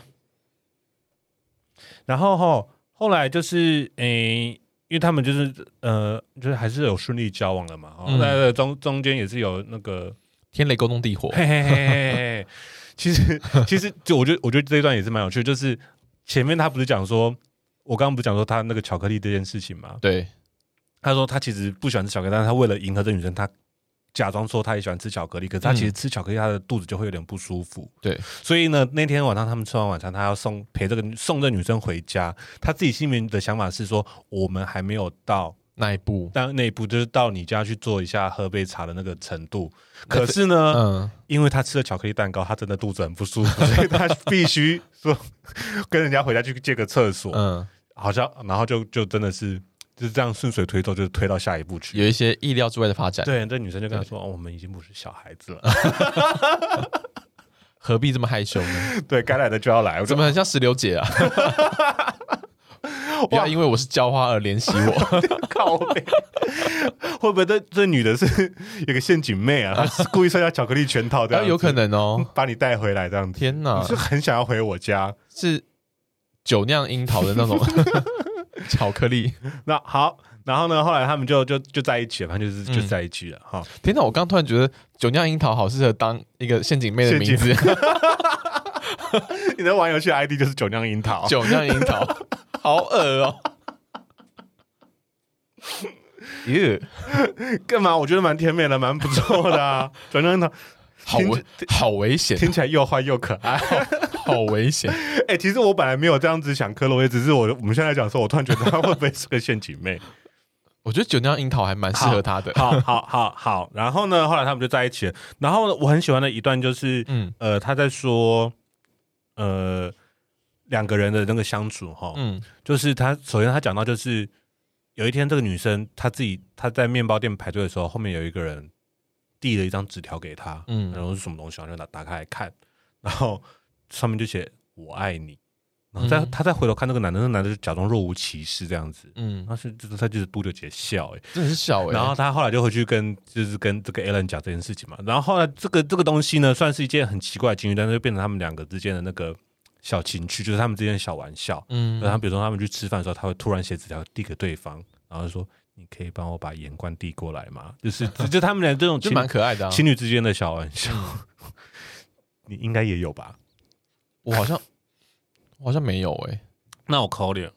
B: 然后哈后来就是，诶、欸，因为他们就是，呃，就是还是有顺利交往了嘛。后来的中中间也是有那个
A: 天雷勾动地火。
B: 嘿嘿嘿嘿嘿。其实其实就我觉得我觉得这一段也是蛮有趣，就是前面他不是讲说。我刚刚不是讲说他那个巧克力这件事情吗？
A: 对，
B: 他说他其实不喜欢吃巧克力，但是他为了迎合这女生，他假装说他也喜欢吃巧克力，可是他其实吃巧克力，他的肚子就会有点不舒服。
A: 对，
B: 所以呢，那天晚上他们吃完晚餐，他要送陪这个送这女生回家，他自己心里面的想法是说，我们还没有到
A: 那一步，
B: 但那一步就是到你家去做一下，喝杯茶的那个程度。可是呢，嗯，因为他吃了巧克力蛋糕，他真的肚子很不舒服，所以他必须说 跟人家回家去借个厕所。嗯。好像，然后就就真的是就是这样顺水推舟，就推到下一步去，
A: 有一些意料之外的发展。
B: 对，这女生就跟他说：“哦，我们已经不是小孩子了，
A: 何必这么害羞呢？”
B: 对，该来的就要来，
A: 怎么很像石榴姐啊？不要因为我是浇花而怜惜我，
B: 靠北！会不会这这女的是有个陷阱妹啊？她是故意设下巧克力圈套这样，
A: 有可能哦，
B: 把你带回来这样子。
A: 天哪，
B: 是很想要回我家
A: 是。酒酿樱桃的那种 巧克力，
B: 那好，然后呢？后来他们就就就在一起了，反正就是就在一起了。哈、嗯，
A: 天哪！我刚突然觉得酒酿樱桃好适合当一个陷阱妹的名字。
B: 你的玩游戏 ID 就是酒酿樱桃，
A: 酒酿樱桃，好恶哦、喔！
B: 耶，干嘛？我觉得蛮甜美的，蛮不错的啊。酒酿樱桃，
A: 好危，好危险，
B: 听起来又坏又可爱。
A: 好危险！
B: 哎、欸，其实我本来没有这样子想，克洛伊，只是我我们现在讲说，我突然觉得他会不会是个陷阱妹？
A: 我觉得酒酿樱桃还蛮适合他的。
B: 好好好好，然后呢，后来他们就在一起了。然后我很喜欢的一段就是，嗯呃，他在说，呃，两个人的那个相处哈，嗯，就是他首先他讲到就是有一天这个女生她自己她在面包店排队的时候，后面有一个人递了一张纸条给她，嗯，然后是什么东西，我就打打开来看，然后。上面就写“我爱你”，然后再他再回头看那个男的，那个男的就假装若无其事这样子，嗯，他是就是他就是嘟着姐笑，哎，
A: 真的是笑哎。
B: 然后他后来就回去跟就是跟这个 Alan 讲这件事情嘛。然后后来这个这个东西呢，算是一件很奇怪的境遇，但是就变成他们两个之间的那个小情趣，就是他们之间的小玩笑。嗯，然后比如说他们去吃饭的时候，他会突然写纸条递给对方，然后说：“你可以帮我把盐罐递过来吗？”就是就他们俩这种 就
A: 蛮可爱的
B: 情侣之间的小玩笑，你应该也有吧？
A: 我好像，我好像没有哎、欸，
B: 那我考你，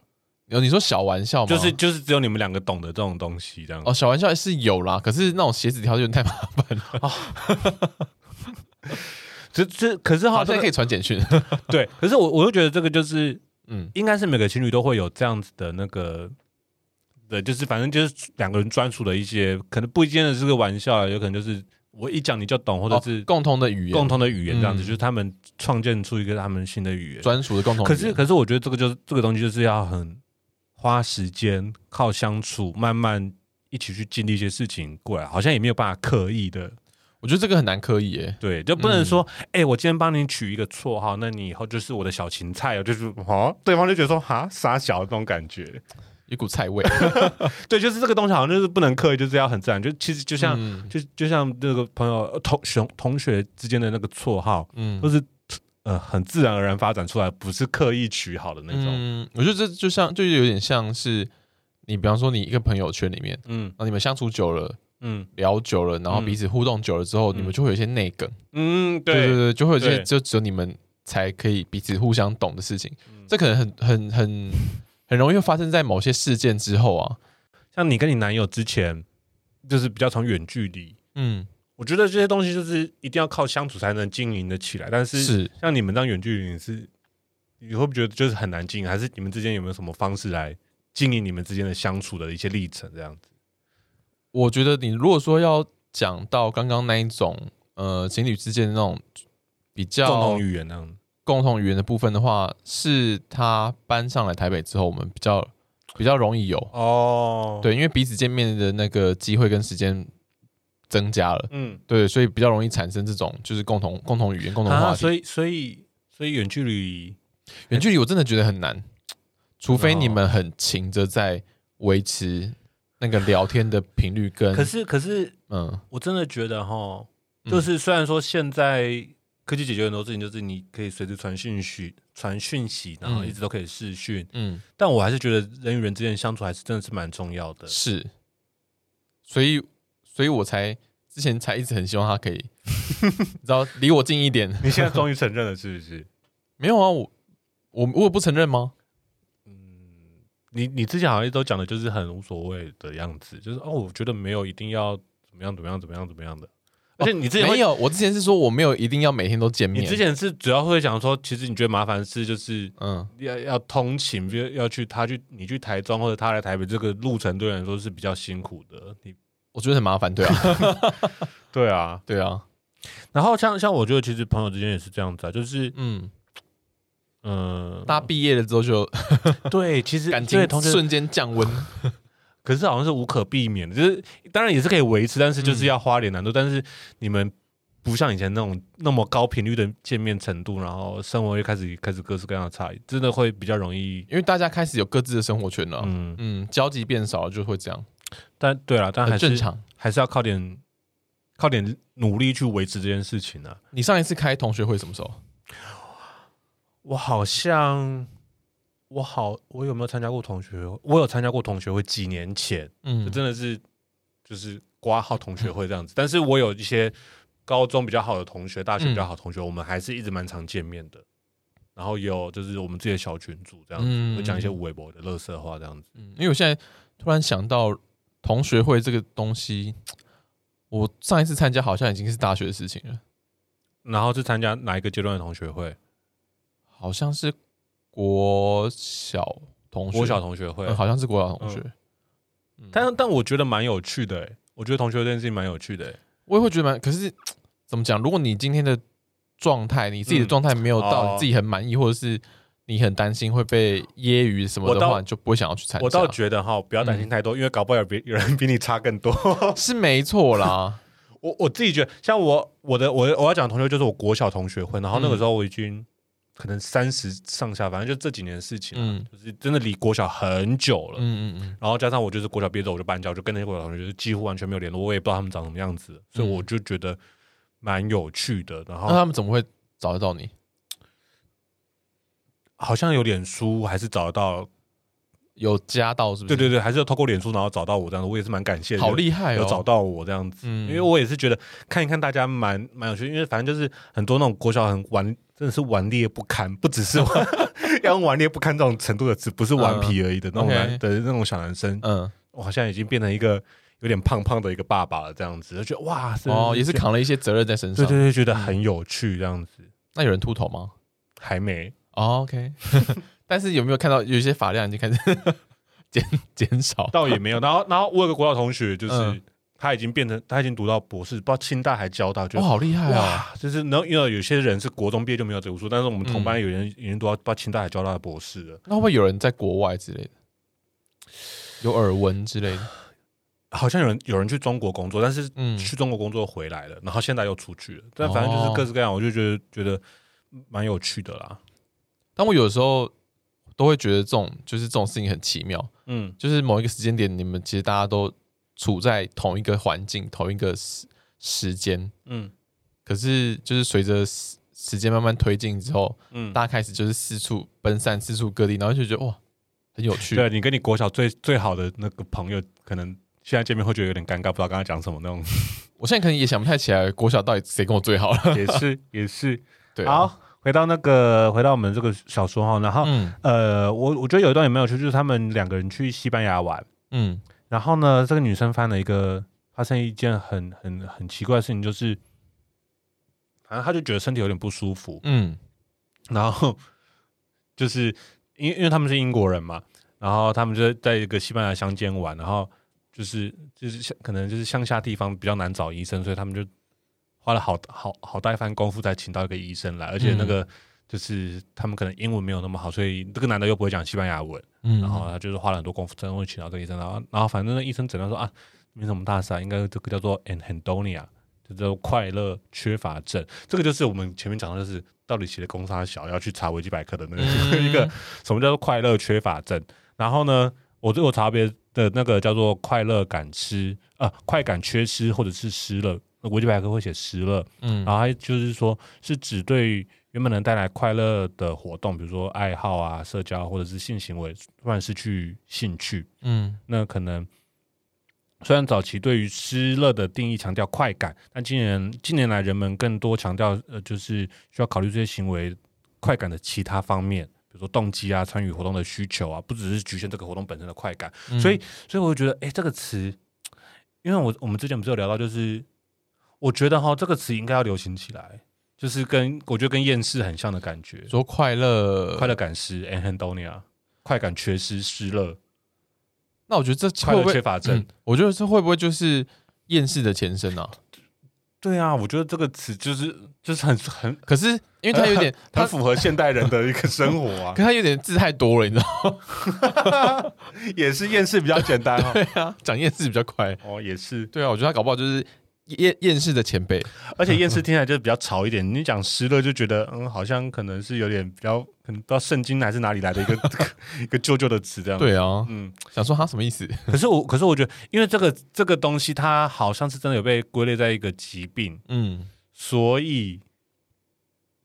A: 有你说小玩笑吗？
B: 就是就是只有你们两个懂得这种东西这样。
A: 哦，小玩笑是有啦，可是那种鞋子条有点太麻烦了。哦，
B: 这这可是
A: 好像可以传简讯。
B: 对，可是我我又觉得这个就是，嗯，应该是每个情侣都会有这样子的那个，对，就是反正就是两个人专属的一些，可能不一定的是个玩笑，有可能就是。我一讲你就懂，或者是
A: 共同的语言，
B: 共同的语言这样子，就是他们创建出一个他们新的语言，
A: 专属的共同。
B: 可是，可是我觉得这个就是这个东西，就是要很花时间，靠相处，慢慢一起去经历一些事情过来，好像也没有办法刻意的。
A: 我觉得这个很难刻意耶，
B: 对，就不能说，哎，我今天帮你取一个绰号，那你以后就是我的小芹菜哦，就是哦，对方就觉得说，哈，傻小的这种感觉。
A: 一股菜味。
B: 对，就是这个东西好像就是不能刻意，就是要很自然。就其实就像、嗯、就就像那个朋友同学同学之间的那个绰号，嗯，都是呃很自然而然发展出来，不是刻意取好的那种。
A: 嗯，我觉得这就像就有点像是你，比方说你一个朋友圈里面，嗯，然后你们相处久了，嗯，聊久了，然后彼此互动久了之后，嗯、你们就会有一些内梗。嗯，对，对对对，就会有一些就只有你们才可以彼此互相懂的事情。嗯、这可能很很很。很容易会发生在某些事件之后啊，
B: 像你跟你男友之前，就是比较从远距离，嗯，我觉得这些东西就是一定要靠相处才能经营的起来。但是，是像你们这样远距离，你是你会不会觉得就是很难经营？还是你们之间有没有什么方式来经营你们之间的相处的一些历程？这样子，
A: 我觉得你如果说要讲到刚刚那一种，呃，情侣之间的那种比较
B: 共同语言那样。
A: 共同语言的部分的话，是他搬上来台北之后，我们比较比较容易有哦，对，因为彼此见面的那个机会跟时间增加了，嗯，对，所以比较容易产生这种就是共同共同语言、共同话题。
B: 所以，所以，所以远距离，
A: 远距离我真的觉得很难，除非你们很勤着在维持那个聊天的频率跟。
B: 可是，可是，嗯，我真的觉得哈，就是虽然说现在。科技解决很多事情，就是你可以随时传讯息、传讯息，然后一直都可以视讯。嗯，但我还是觉得人与人之间相处还是真的是蛮重要的。
A: 是，所以，所以我才之前才一直很希望他可以，你知道，离我近一点。
B: 你现在终于承认了，是不是？
A: 没有啊，我我我不承认吗？
B: 嗯，你你之前好像都讲的就是很无所谓的样子，就是哦，我觉得没有一定要怎么样怎么样怎么样怎么样的。而且你之前、哦、没有，
A: 我之前是说我没有一定要每天都见面。
B: 你之前是主要会讲说，其实你觉得麻烦的是就是，嗯，要要通勤，比如要去他去你去台中或者他来台北，这个路程对你来说是比较辛苦的。你
A: 我觉得很麻烦，对啊，
B: 对啊，
A: 对啊。
B: 然后像像我觉得其实朋友之间也是这样子啊，就是嗯
A: 嗯，呃、大家毕业了之后就
B: 对，其实
A: 感情瞬间降温。
B: 可是好像是无可避免的，就是当然也是可以维持，但是就是要花点难度。嗯、但是你们不像以前那种那么高频率的见面程度，然后生活又开始开始各式各样的差异，真的会比较容易，
A: 因为大家开始有各自的生活圈了，嗯嗯，交集变少了就会这样。
B: 但对了，但还是正常，还是要靠点靠点努力去维持这件事情呢、啊。
A: 你上一次开同学会什么时候？
B: 我好像。我好，我有没有参加过同学会？我有参加过同学会，几年前，嗯，就真的是就是挂号同学会这样子。嗯、但是我有一些高中比较好的同学，大学比较好的同学，嗯、我们还是一直蛮常见面的。然后有就是我们自己的小群组这样子，嗯、会讲一些微博的乐色话这样子。
A: 嗯，因为我现在突然想到同学会这个东西，我上一次参加好像已经是大学的事情了。
B: 然后是参加哪一个阶段的同学会？
A: 好像是。国小同学，
B: 国小同学会，
A: 嗯、好像是国小同学，
B: 嗯、但但我觉得蛮有趣的，我觉得同学这件事情蛮有趣的，
A: 我也会觉得蛮。可是 怎么讲？如果你今天的状态，你自己的状态没有到，你自己很满意，嗯、或者是你很担心会被揶揄什么的话，你就不会想要去参加。
B: 我倒觉得哈，不要担心太多，嗯、因为搞不好有别有人比你差更多，
A: 是没错啦。
B: 我我自己觉得，像我我的我我要讲的同学就是我国小同学会，然后那个时候我已经。可能三十上下，反正就这几年的事情，嗯，就是真的离国小很久了，嗯嗯嗯。然后加上我就是国小毕业之后我就搬家，我就跟那些国小同学就几乎完全没有联络，我也不知道他们长什么样子，所以我就觉得蛮有趣的。然后
A: 那他们怎么会找得到你？
B: 好像有脸书还是找得到，
A: 有加到是不是？
B: 对对对，还是要透过脸书然后找到我这样子，我也是蛮感谢的。
A: 好厉害哦，
B: 有找到我这样子，嗯，因为我也是觉得看一看大家蛮蛮有趣，因为反正就是很多那种国小很玩。真的是顽劣不堪，不只是 要用顽劣不堪这种程度的词，不是顽皮而已的那种男的那种小男生。嗯，我好像已经变成一个有点胖胖的一个爸爸了，这样子，就觉得哇，
A: 哦，也是扛了一些责任在身上，
B: 对对对，觉得很有趣这样子。
A: 那有人秃头吗？
B: 还没。
A: OK，但是有没有看到有一些发量已经开始 减减少？
B: 倒也没有。然后，然后我有个国小同学就是。他已经变成，他已经读到博士，不知道清大还交大，就
A: 哦，好厉害啊！
B: 就是能因为有些人是国中毕业就没有读书，但是我们同班有人已经读到不知道清大还交大的博士了。
A: 那会不会有人在国外之类的？有耳闻之类的？
B: 好像有人有人去中国工作，但是去中国工作回来了，然后现在又出去了。但反正就是各式各样，我就觉得觉得蛮有趣的啦。
A: 但我有时候都会觉得这种就是这种事情很奇妙。嗯，就是某一个时间点，你们其实大家都处在同一个环境、同一个时时间。嗯，可是就是随着时时间慢慢推进之后，嗯，大家开始就是四处奔散，四处各地，然后就觉得哇，很有趣。
B: 对，你跟你国小最最好的那个朋友，可能现在见面会觉得有点尴尬，不知道刚才讲什么那种。
A: 我现在可能也想不太起来国小到底谁跟我最好了。
B: 也是，也是。
A: 对啊，
B: 好。回到那个，回到我们这个小说哈，然后，嗯、呃，我我觉得有一段也没有趣，就是他们两个人去西班牙玩，嗯，然后呢，这个女生犯了一个发生一件很很很奇怪的事情，就是，反正她就觉得身体有点不舒服，嗯，然后就是因为因为他们是英国人嘛，然后他们就在一个西班牙乡间玩，然后就是就是可能就是乡下地方比较难找医生，所以他们就。花了好好好大一番功夫才请到一个医生来，而且那个就是他们可能英文没有那么好，所以这个男的又不会讲西班牙文，嗯，然后他就是花了很多功夫，真的会请到这个医生，然后然后反正那医生诊断说啊，没什么大事啊，应该这个叫做 anhedonia，就叫做快乐缺乏症，这个就是我们前面讲的就是到底写的公差小要去查维基百科的那个、嗯、一个什么叫做快乐缺乏症，然后呢，我最后查别的那个叫做快乐感失啊，快感缺失或者是失了。维基百科会写失乐，嗯，然后还就是说，是指对原本能带来快乐的活动，比如说爱好啊、社交或者是性行为，突然失去兴趣，嗯，那可能虽然早期对于失乐的定义强调快感，但近年近年来人们更多强调，呃，就是需要考虑这些行为快感的其他方面，比如说动机啊、参与活动的需求啊，不只是局限这个活动本身的快感，嗯、所以，所以我就觉得，哎，这个词，因为我我们之前不是有聊到，就是。我觉得哈，这个词应该要流行起来，就是跟我觉得跟厌世很像的感觉，
A: 说快乐、
B: 快乐感失，anhedonia，快感缺失、失乐。
A: 那我觉得这快乐缺乏症，嗯，我觉得这会不会就是厌世的前身呢？啊？
B: 对啊，我觉得这个词就是就是很很，
A: 可是因为它有点，
B: 它符合现代人的一个生活啊，
A: 可它有点字太多了，你知道吗？
B: 也是厌世比较简单哦，
A: 对啊，讲厌世比较快
B: 哦，也是，
A: 对啊，我觉得他搞不好就是。厌厌世的前辈，
B: 而且厌世听起来就是比较潮一点。你讲失乐就觉得，嗯，好像可能是有点比较，可能不知道圣经还是哪里来的一个 一个旧旧的词这样。
A: 对啊，嗯，想说他什么意思？
B: 可是我，可是我觉得，因为这个这个东西，它好像是真的有被归类在一个疾病，嗯，所以，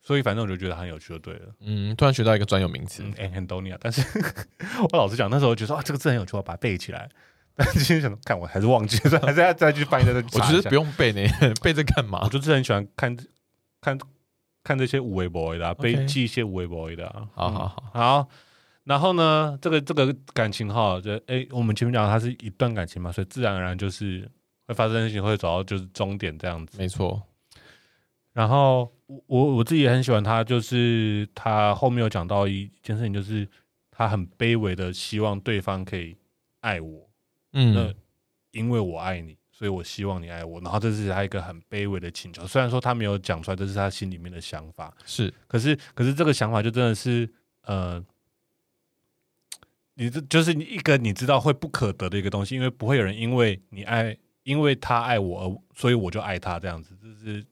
B: 所以反正我就觉得很有趣就对了。
A: 嗯，突然学到一个专有名词
B: ，anhedonia。但是 我老实讲，那时候觉得说啊，这个字很有趣，我把它背起来。但今天想看，我还是忘记了，还是要再去翻一下。
A: 我觉得不用背呢，背这干嘛？
B: 我就是很喜欢看看看这些有的没的，背记一些五维 boy 的。
A: 好好好
B: 好。然后呢，这个这个感情哈，就哎，我们前面讲它是一段感情嘛，所以自然而然就是会发生事情，会走到就是终点这样子。
A: 没错。
B: 然后我我我自己也很喜欢他，就是他后面有讲到一件事情，就是他很卑微的希望对方可以爱我。嗯，那因为我爱你，所以我希望你爱我。然后这是他一个很卑微的请求，虽然说他没有讲出来，这是他心里面的想法。
A: 是，
B: 可是，可是这个想法就真的是，呃，你这就是你一个你知道会不可得的一个东西，因为不会有人因为你爱，因为他爱我而所以我就爱他这样子，就是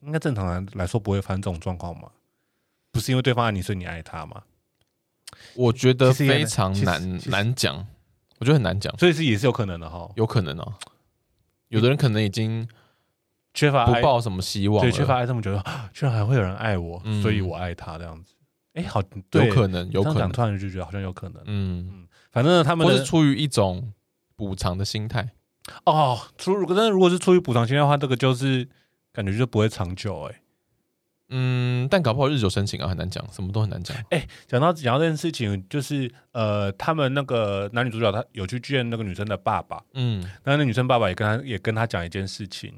B: 应该正常人来说不会发生这种状况嘛？不是因为对方爱你，所以你爱他吗？
A: 我觉得非常难难讲。我觉得很难讲，
B: 所以是也是有可能的哈，
A: 有可能哦。有的人可能已经缺乏不抱什么希望，
B: 对，缺乏爱这么久，居然还会有人爱我，所以我爱他这样子。哎，好，
A: 有可能，有可能，
B: 突然就觉得好像有可能。嗯嗯，反正他们
A: 是出于一种补偿的心态。
B: 哦，出如果真的如果是出于补偿心态的话，这个就是感觉就不会长久哎。
A: 嗯，但搞不好日久生情啊，很难讲，什么都很难讲。
B: 哎、欸，讲到讲到这件事情，就是呃，他们那个男女主角他有去见那个女生的爸爸，嗯，那那女生爸爸也跟他也跟他讲一件事情，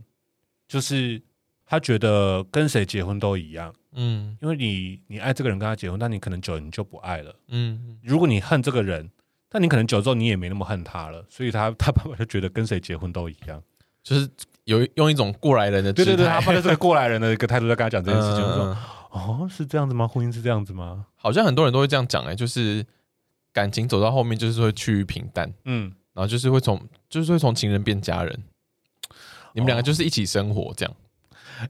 B: 就是他觉得跟谁结婚都一样，嗯，因为你你爱这个人跟他结婚，但你可能久了你就不爱了，嗯，如果你恨这个人，但你可能久了之后你也没那么恨他了，所以他他爸爸就觉得跟谁结婚都一样，
A: 就是。有用一种过来人的
B: 对对对，他放在这个过来人的一个态度在跟他讲这件事情，我说哦，是这样子吗？婚姻是这样子吗？
A: 好像很多人都会这样讲哎，就是感情走到后面就是会趋于平淡，嗯，然后就是会从就是会从情人变家人，你们两个就是一起生活这样。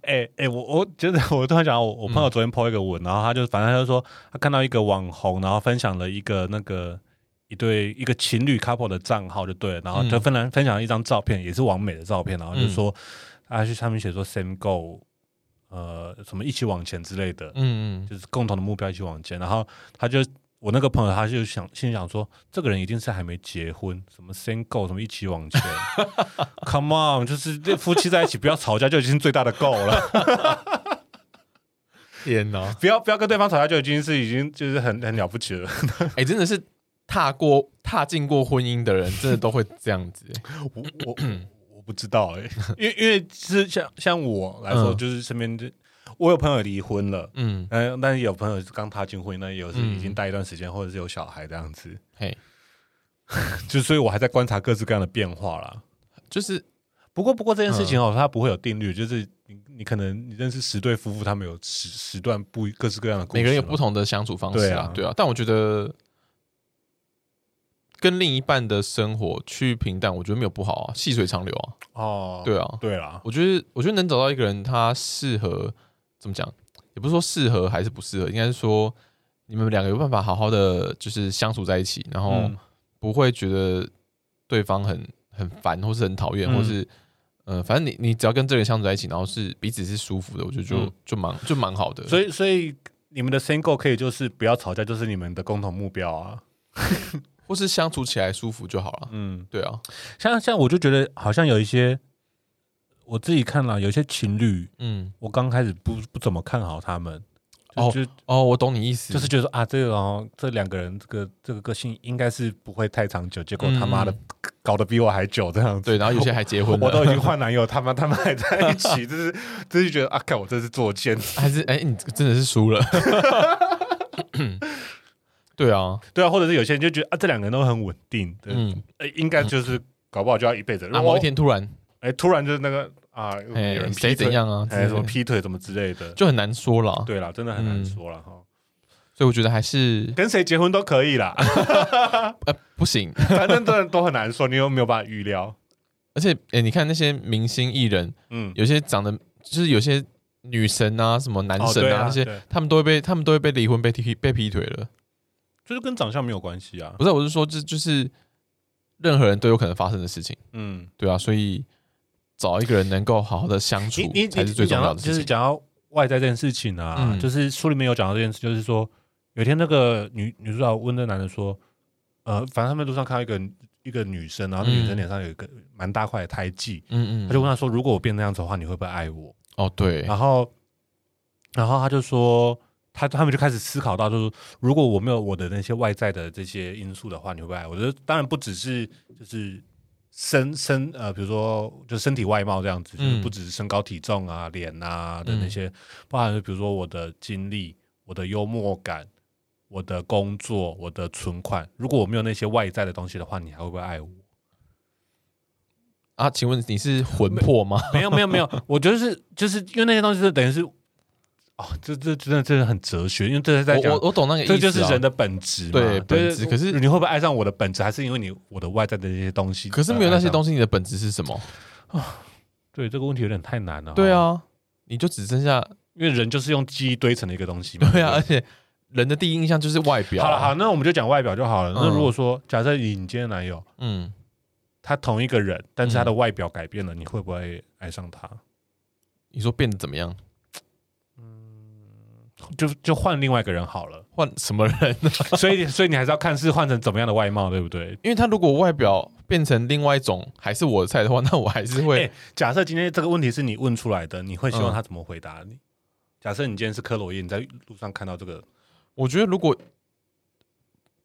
B: 哎哎、我我觉得 我突然想，我我朋友昨天 po 一个文，嗯、然后他就反正他就说他看到一个网红，然后分享了一个那个一对一个情侣 couple 的账号就对了，然后就分享分享了一张照片，也是完美的照片，然后就说他去上面写说 same goal，呃，什么一起往前之类的，嗯嗯，就是共同的目标一起往前，然后他就。我那个朋友他就想心想说，这个人一定是还没结婚，什么 single 什么一起往前，Come on，就是这夫妻在一起不要吵架就已经是最大的 goal 了。
A: 天哪，
B: 不要不要跟对方吵架就已经是已经就是很很了不起了。
A: 哎、欸，真的是踏过踏进过婚姻的人，真的都会这样子。
B: 我我 我不知道哎、欸，因为因为是像像我来说，就是身边就。我有朋友离婚了，嗯，嗯，但是有朋友是刚踏进婚姻，那有是已经待一段时间，嗯、或者是有小孩这样子，嘿，就所以我还在观察各式各样的变化啦。
A: 就是
B: 不过不过这件事情哦，嗯、它不会有定律，就是你你可能你认识十对夫妇，他们有十十段不各式各样的
A: 每个人有不同的相处方式啊，对啊，对啊。但我觉得跟另一半的生活趋于平淡，我觉得没有不好啊，细水长流啊。哦，对啊，
B: 对啦，
A: 我觉得我觉得能找到一个人，他适合。怎么讲？也不是说适合还是不适合，应该是说你们两个有办法好好的就是相处在一起，然后不会觉得对方很很烦，或是很讨厌，嗯、或是嗯、呃，反正你你只要跟这个人相处在一起，然后是彼此是舒服的，我觉得就、嗯、就蛮就蛮好的。
B: 所以所以你们的 goal 可以就是不要吵架，就是你们的共同目标啊，
A: 或是相处起来舒服就好了。嗯，对啊，
B: 像像我就觉得好像有一些。我自己看了有些情侣，嗯，我刚开始不不怎么看好他们，
A: 哦就哦，我懂你意思，
B: 就是觉得说啊，这个哦，这两个人这个这个个性应该是不会太长久，结果他妈的搞得比我还久这样子，
A: 对，然后有些还结婚，
B: 我都已经换男友，他妈他们还在一起，就是就是觉得啊，看我这是作贱，
A: 还是哎，你真的是输了，对啊，
B: 对啊，或者是有些人就觉得啊，这两个人都很稳定，嗯，应该就是搞不好就要一辈子，
A: 然后某一天突然。
B: 哎，突然就是那个啊，有人
A: 谁怎样啊？
B: 哎，什么劈腿什么之类的，
A: 就很难说了。
B: 对了，真的很难说了哈。
A: 所以我觉得还是
B: 跟谁结婚都可以啦。
A: 呃，不行，
B: 反正都都很难说，你又没有办法预料。
A: 而且，哎，你看那些明星艺人，嗯，有些长得就是有些女神啊，什么男神啊，那些他们都会被他们都会被离婚、被劈、被劈腿了。
B: 就是跟长相没有关系啊。
A: 不是，我是说，这就是任何人都有可能发生的事情。嗯，对啊，所以。找一个人能够好好的相处，才是最重要的。
B: 就是讲到外在这件事情啊，嗯、就是书里面有讲到这件事，就是说有一天那个女女主角问那男的说，呃，反正他们路上看到一个一个女生，然后那女生脸上有一个蛮大块的胎记，嗯嗯，他就问她说，如果我变那样子的话，你会不会爱我？
A: 哦，对，
B: 然后然后他就说，他他们就开始思考到，就是如果我没有我的那些外在的这些因素的话，你会不会爱我？我觉得当然不只是就是。身身呃，比如说就身体外貌这样子，就是不只是身高体重啊、脸啊的那些，包含比如说我的经历、我的幽默感、我的工作、我的存款。如果我没有那些外在的东西的话，你还会不会爱我？
A: 啊，请问你是魂魄吗？
B: 没有没有没有，我觉得是就是因为那些东西是等于是。哦，这这真的真的很哲学，因为这是在讲
A: 我我懂那个意思，
B: 这就是人的本质嘛，
A: 对本质。可是
B: 你会不会爱上我的本质，还是因为你我的外在的那些东西？
A: 可是没有那些东西，你的本质是什么
B: 啊？对，这个问题有点太难了。
A: 对啊，你就只剩下，
B: 因为人就是用记忆堆成的一个东西
A: 嘛。对啊，而且人的第一印象就是外表。
B: 好了好，那我们就讲外表就好了。那如果说假设你今天男友，嗯，他同一个人，但是他的外表改变了，你会不会爱上他？
A: 你说变得怎么样？
B: 就就换另外一个人好了，
A: 换什么人呢？
B: 所以所以你还是要看是换成怎么样的外貌，对不对？
A: 因为他如果外表变成另外一种还是我的菜的话，那我还是会。
B: 欸、假设今天这个问题是你问出来的，你会希望他怎么回答你？嗯、假设你今天是克洛伊，你在路上看到这个，
A: 我觉得如果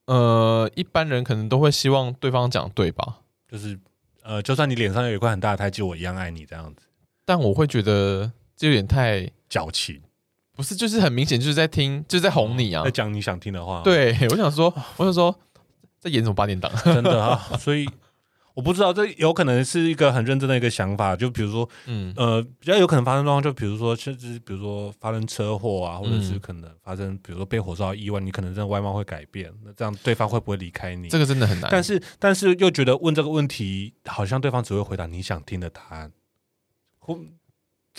A: 呃一般人可能都会希望对方讲对吧？
B: 就是呃，就算你脸上有一块很大的胎记，我一样爱你这样子。
A: 但我会觉得这有点太
B: 矫情。
A: 不是，就是很明显，就是在听，就是在哄你啊，
B: 在讲你想听的话。
A: 对，我想说，我想说，在演什么八点档？
B: 真的 啊，所以我不知道，这有可能是一个很认真的一个想法。就比如说，嗯呃，比较有可能发生状况，就比如说，甚至比如说发生车祸啊，或者是可能发生，比如说被火烧意外，你可能真的外貌会改变，那这样对方会不会离开你？
A: 这个真的很难。
B: 但是，但是又觉得问这个问题，好像对方只会回答你想听的答案。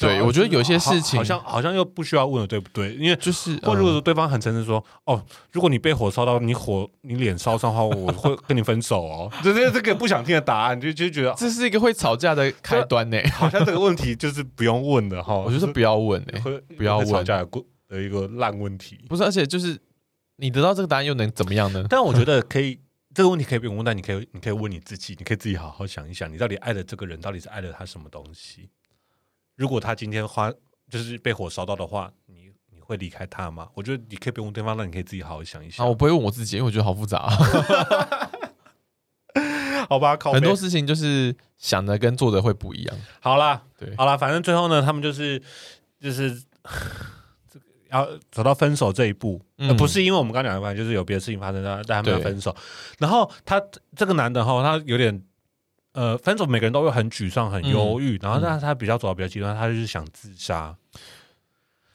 A: 对，我觉得有些事情
B: 好像好像又不需要问了，对不对？因为
A: 就是，
B: 或者如果说对方很诚实说，哦，如果你被火烧到，你火你脸烧伤的话，我会跟你分手哦。这这这个不想听的答案，就就觉得
A: 这是一个会吵架的开端呢。
B: 好像这个问题就是不用问的哈。
A: 我觉得不要问哎，不要问
B: 吵架的一个烂问题。
A: 不是，而且就是你得到这个答案又能怎么样呢？
B: 但我觉得可以。这个问题可以不用问，但你可以，你可以问你自己，你可以自己好好想一想，你到底爱的这个人到底是爱了他什么东西？如果他今天花就是被火烧到的话，你你会离开他吗？我觉得你可以不用对方，那你可以自己好好想一想。
A: 啊，我不会问我自己，因为我觉得好复杂啊。
B: 好吧，
A: 很多事情就是想的跟做的会不一样。
B: 好啦，
A: 对，
B: 好啦，反正最后呢，他们就是就是。要走到分手这一步，嗯、不是因为我们刚刚讲的关系，就是有别的事情发生，但他们要分手。然后他这个男的哈，他有点呃，分手，每个人都会很沮丧、很忧郁。嗯、然后，但是他比较走到比较极端，他就是想自杀。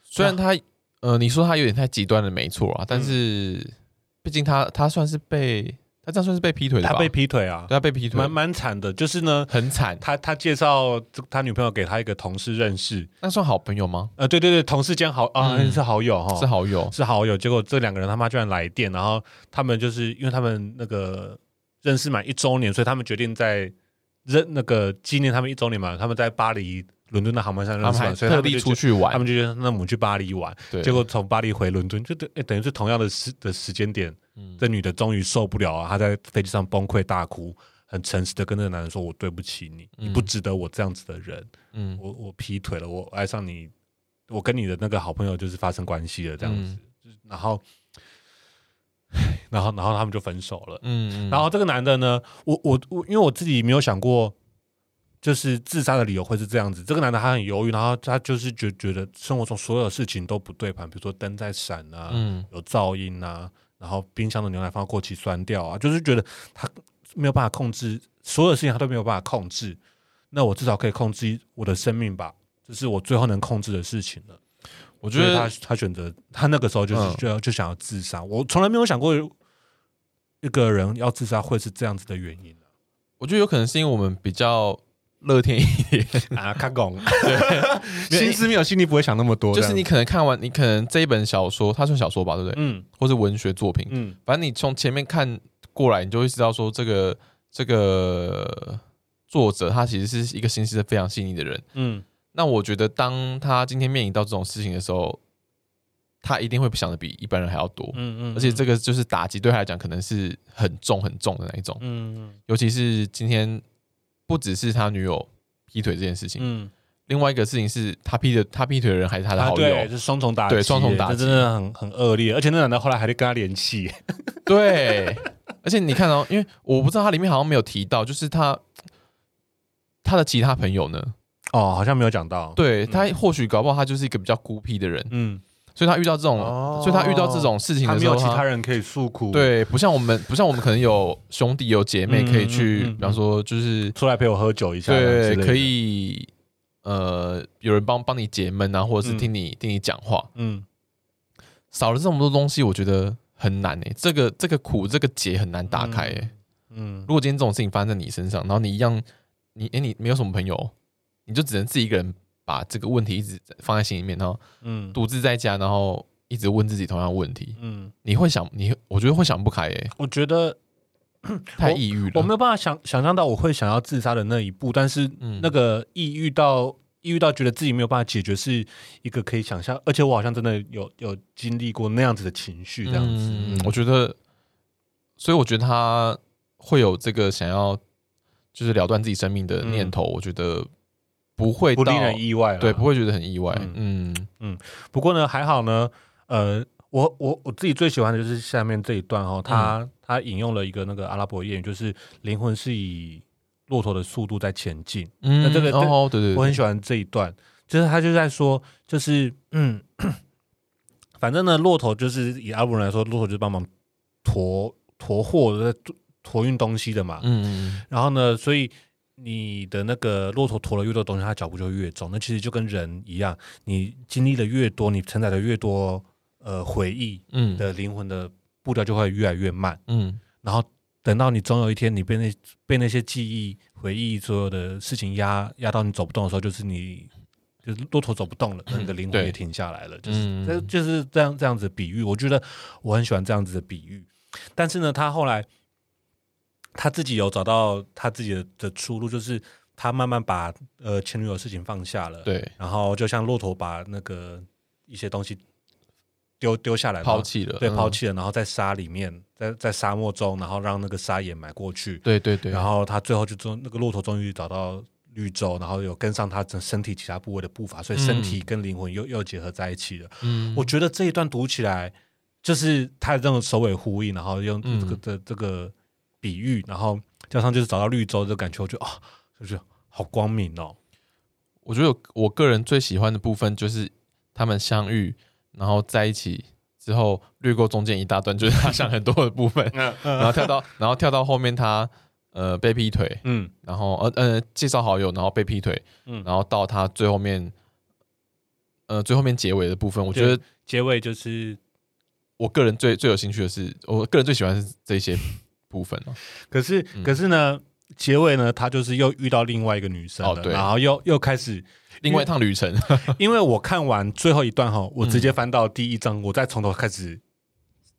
A: 虽然他呃，你说他有点太极端了，没错啊，但是毕竟他他算是被。他这样算是被劈腿的吧？
B: 他被劈腿啊！
A: 对，他被劈腿，
B: 蛮蛮惨的。就是呢，
A: 很惨。
B: 他他介绍他女朋友给他一个同事认识，
A: 那算好朋友吗？
B: 呃，对对对，同事间好啊，是好友哈，
A: 是好友，
B: 是好友。结果这两个人他妈居然来电，然后他们就是因为他们那个认识满一周年，所以他们决定在认那个纪念他们一周年嘛。他们在巴黎、伦敦的航班上认识，所以特地出去玩。他们就觉得那我们去巴黎玩，结果从巴黎回伦敦，就等等于是同样的时的时间点。嗯、这女的终于受不了了，她在飞机上崩溃大哭，很诚实的跟那个男人说：“我对不起你，嗯、你不值得我这样子的人。嗯，我我劈腿了，我爱上你，我跟你的那个好朋友就是发生关系了，这样子。嗯、然后，然后，然后他们就分手了。嗯，然后这个男的呢，我我我，因为我自己没有想过，就是自杀的理由会是这样子。这个男的他很犹豫，然后他就是觉觉得生活中所有事情都不对盘，比如说灯在闪啊，嗯、有噪音啊。然后冰箱的牛奶放到过期酸掉啊，就是觉得他没有办法控制所有事情，他都没有办法控制。那我至少可以控制我的生命吧，这是我最后能控制的事情了。我觉得他他选择他那个时候就是就要就想要自杀。我从来没有想过一个人要自杀会是这样子的原因。
A: 我觉得有可能是因为我们比较。乐天一点
B: 啊，看懂，对，心思没有细腻，不会想那么多。
A: 就是你可能看完，你可能这一本小说，它算小说吧，对不对？嗯，或是文学作品，嗯，反正你从前面看过来，你就会知道说，这个这个作者他其实是一个心思非常细腻的人，嗯。那我觉得，当他今天面临到这种事情的时候，他一定会想的比一般人还要多，嗯嗯。而且这个就是打击对他来讲，可能是很重很重的那一种，嗯嗯。尤其是今天。不只是他女友劈腿这件事情，嗯，另外一个事情是他劈的，他劈腿的人还是他的好友，
B: 对，是双重打击，
A: 对，双重打击，
B: 真的很很恶劣。而且那男的后来还在跟他联系，
A: 对。而且你看哦，因为我不知道他里面好像没有提到，就是他他的其他朋友呢，
B: 哦，好像没有讲到。
A: 对，他或许搞不好他就是一个比较孤僻的人，嗯。所以他遇到这种，哦、所以他遇到这种事情的时候，
B: 他没有其他人可以诉苦。
A: 对，不像我们，不像我们可能有兄弟有姐妹可以去，嗯嗯嗯、比方说就是
B: 出来陪我喝酒一下，
A: 对，可以呃有人帮帮你解闷啊，或者是听你、嗯、听你讲话。嗯，少了这么多东西，我觉得很难诶、欸。这个这个苦，这个结很难打开诶、欸。嗯，如果今天这种事情发生在你身上，然后你一样，你诶、欸，你没有什么朋友，你就只能自己一个人。把这个问题一直放在心里面，然后嗯，独自在家，然后一直问自己同样问题，嗯，你会想，你我觉得会想不开耶。
B: 我觉得
A: 太抑郁了，
B: 我没有办法想想象到我会想要自杀的那一步，但是那个抑郁到抑郁到觉得自己没有办法解决，是一个可以想象，而且我好像真的有有经历过那样子的情绪，这样子，
A: 嗯，我觉得，所以我觉得他会有这个想要就是了断自己生命的念头，我觉得。不会
B: 不令人意外，
A: 对，不会觉得很意外。嗯
B: 嗯，嗯，不过呢，还好呢。呃，我我我自己最喜欢的就是下面这一段哦，他、嗯、他引用了一个那个阿拉伯谚语，就是灵魂是以骆驼的速度在前进。嗯，那这个哦，对对，对，我很喜欢这一段，就是他就在说，就是嗯，反正呢，骆驼就是以阿拉伯人来说，骆驼就是帮忙驮驮货的、驮运东西的嘛。嗯，然后呢，所以。你的那个骆驼驮了越多东西，它脚步就越重。那其实就跟人一样，你经历的越多，你承载的越多，呃，回忆，嗯，的灵魂的步调就会越来越慢，嗯。然后等到你总有一天，你被那被那些记忆、回忆所有的事情压压到你走不动的时候，就是你就是骆驼走不动了，那你的灵魂也停下来了，
A: 嗯、
B: 就是就是这样这样子的比喻。我觉得我很喜欢这样子的比喻。但是呢，他后来他自己有找到他自己的的出路，就是他慢慢把呃前女友的事情放下了，
A: 对，
B: 然后就像骆驼把那个一些东西丢丢下来，
A: 抛弃了，
B: 对，抛弃了，然后在沙里面，在在沙漠中，然后让那个沙掩埋过去，
A: 对对对，
B: 然后他最后就终那个骆驼终于找到绿洲，然后有跟上他整身体其他部位的步伐，所以身体跟灵魂又、嗯、又结合在一起了。嗯，我觉得这一段读起来就是他的这种首尾呼应，然后用这个的、嗯、这个比喻，然后加上就是找到绿洲的感觉，我觉得啊，就是好光明哦。
A: 我觉得我个人最喜欢的部分就是他们相遇，然后在一起之后略过中间一大段，就是他想很多的部分，然后跳到然后跳到后面他。呃，被劈腿，嗯，然后呃呃，介绍好友，然后被劈腿，嗯，然后到他最后面，呃，最后面结尾的部分，我觉得
B: 结尾就是
A: 我个人最最有兴趣的是，我个人最喜欢是这些部分哦。
B: 可是，嗯、可是呢，结尾呢，他就是又遇到另外一个女生了，哦、对，然后又又开始
A: 另外一趟旅程。
B: 因为我看完最后一段哈，我直接翻到第一章，嗯、我再从头开始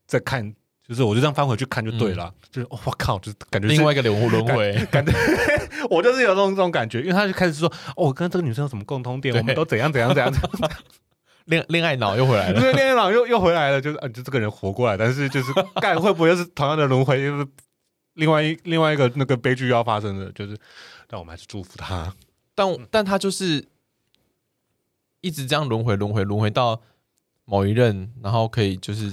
B: 再看。就是我就这样翻回去看就对了，嗯、就是我、哦、靠，就是感觉是
A: 另外一个轮轮回，
B: 感 觉 我就是有这种这种感觉，因为他就开始说，哦，我跟这个女生有什么共通点，对我们都怎样怎样怎样，
A: 恋恋爱脑又回来了，
B: 对，恋爱脑又又回来了，就是啊，就这个人活过来，但是就是 干会不会又是同样的轮回，就是另外一另外一个那个悲剧要发生的，就是，但我们还是祝福他，
A: 但但他就是一直这样轮回轮回轮回到某一任，然后可以就是。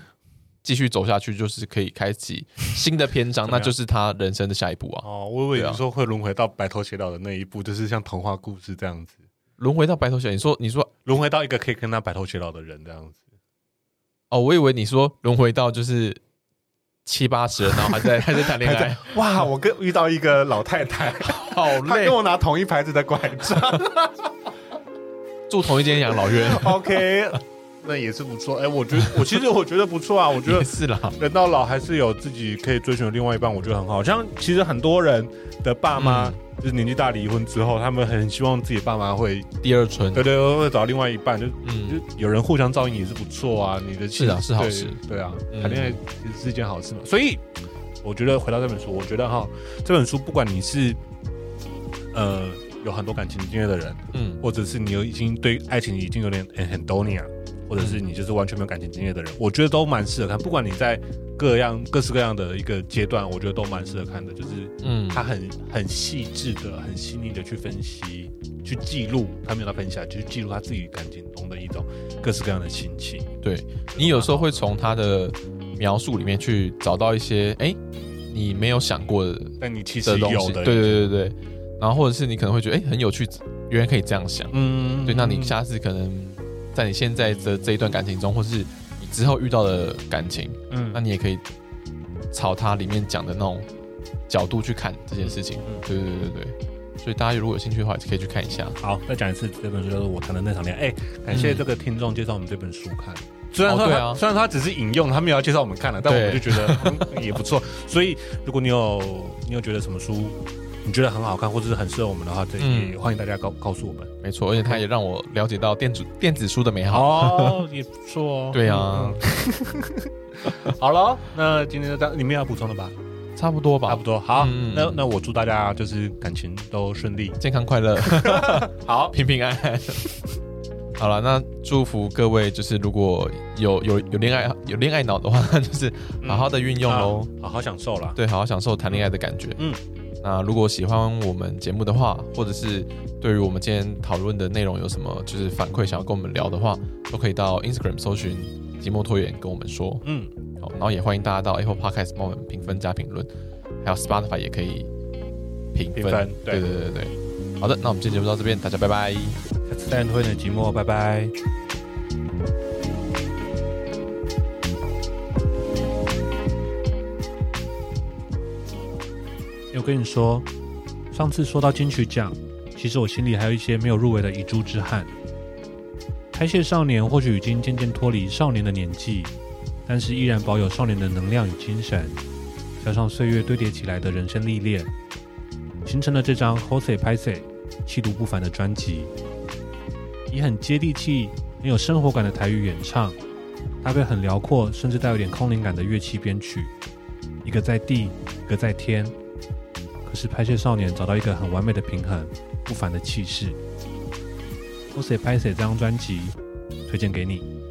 A: 继续走下去，就是可以开启新的篇章，那就是他人生的下一步啊！
B: 哦，我以为你说会轮回到白头偕老的那一步，就是像童话故事这样子，
A: 轮回到白头偕老。你说，你说
B: 轮回到一个可以跟他白头偕老的人这样子。
A: 哦，我以为你说轮回到就是七八十，然后还在 还在谈恋爱。
B: 哇，我跟遇到一个老太太，
A: 好累，他
B: 跟我拿同一牌子的拐杖，
A: 住同一间养老院。
B: OK。那也是不错，哎、欸，我觉得我其实我觉得不错啊，我觉得
A: 是啦，
B: 人到老还是有自己可以追寻的另外一半，我觉得很好。像其实很多人的爸妈、嗯、就是年纪大离婚之后，他们很希望自己爸妈会
A: 第二春，
B: 对，对对，会找到另外一半，就、嗯、就有人互相照应也是不错啊。你的
A: 是啊，是好事，
B: 对啊，谈恋爱其实是一件好事嘛。所以我觉得回到这本书，我觉得哈，这本书不管你是呃有很多感情经验的人，嗯，或者是你有已经对爱情已经有点很很多年。或者是你就是完全没有感情经验的人，我觉得都蛮适合看。不管你在各样各式各样的一个阶段，我觉得都蛮适合看的。就是，嗯，他很很细致的、很细腻的去分析、去记录，他没有他分享，就是记录他自己感情中的一种各式各样的心情。
A: 对，你有时候会从他的描述里面去找到一些，哎、欸，你没有想过的，
B: 但你其实有的，
A: 对对对对。然后或者是你可能会觉得，哎、欸，很有趣，原来可以这样想。嗯，对，那你下次可能。在你现在的这一段感情中，或是你之后遇到的感情，嗯，那你也可以朝它里面讲的那种角度去看这件事情。嗯，对对对对对。所以大家如果有兴趣的话，可以去看一下。
B: 好，再讲一次，这本书就是我谈的那场恋爱。哎，感谢这个听众介绍我们这本书看。虽然说，对啊，虽然他只是引用，他没有要介绍我们看了，但我们就觉得 也不错。所以，如果你有你有觉得什么书，你觉得很好看，或者是很适合我们的话，这也欢迎大家告告诉我们。
A: 没错，而且他也让我了解到电子电子书的美好
B: 哦，也不错哦。
A: 对啊，
B: 好了，那今天就这样，你们要补充的吧？
A: 差不多吧，
B: 差不多。好，那那我祝大家就是感情都顺利、
A: 健康、快乐，
B: 好，
A: 平平安安。好了，那祝福各位，就是如果有有有恋爱有恋爱脑的话，就是好好的运用喽，
B: 好好享受啦。
A: 对，好好享受谈恋爱的感觉。嗯。那如果喜欢我们节目的话，或者是对于我们今天讨论的内容有什么就是反馈，想要跟我们聊的话，都可以到 Instagram 搜寻“寂寞拖延”跟我们说。嗯，好，然后也欢迎大家到 Apple Podcast 帮我们评分加评论，还有 Spotify 也可以评分。分对，对对对对，好的，那我们今天节目到这边，大家拜拜。
B: 下次再拖延的寂寞，拜拜。我跟你说，上次说到金曲奖，其实我心里还有一些没有入围的遗珠之憾。拍谢少年或许已经渐渐脱离少年的年纪，但是依然保有少年的能量与精神，加上岁月堆叠起来的人生历练，形成了这张《Jose Pase》气度不凡的专辑。以很接地气、很有生活感的台语演唱，搭配很辽阔甚至带有点空灵感的乐器编曲，一个在地，一个在天。可是拍摄少年找到一个很完美的平衡，不凡的气势。Kosei 拍谢这张专辑推荐给你。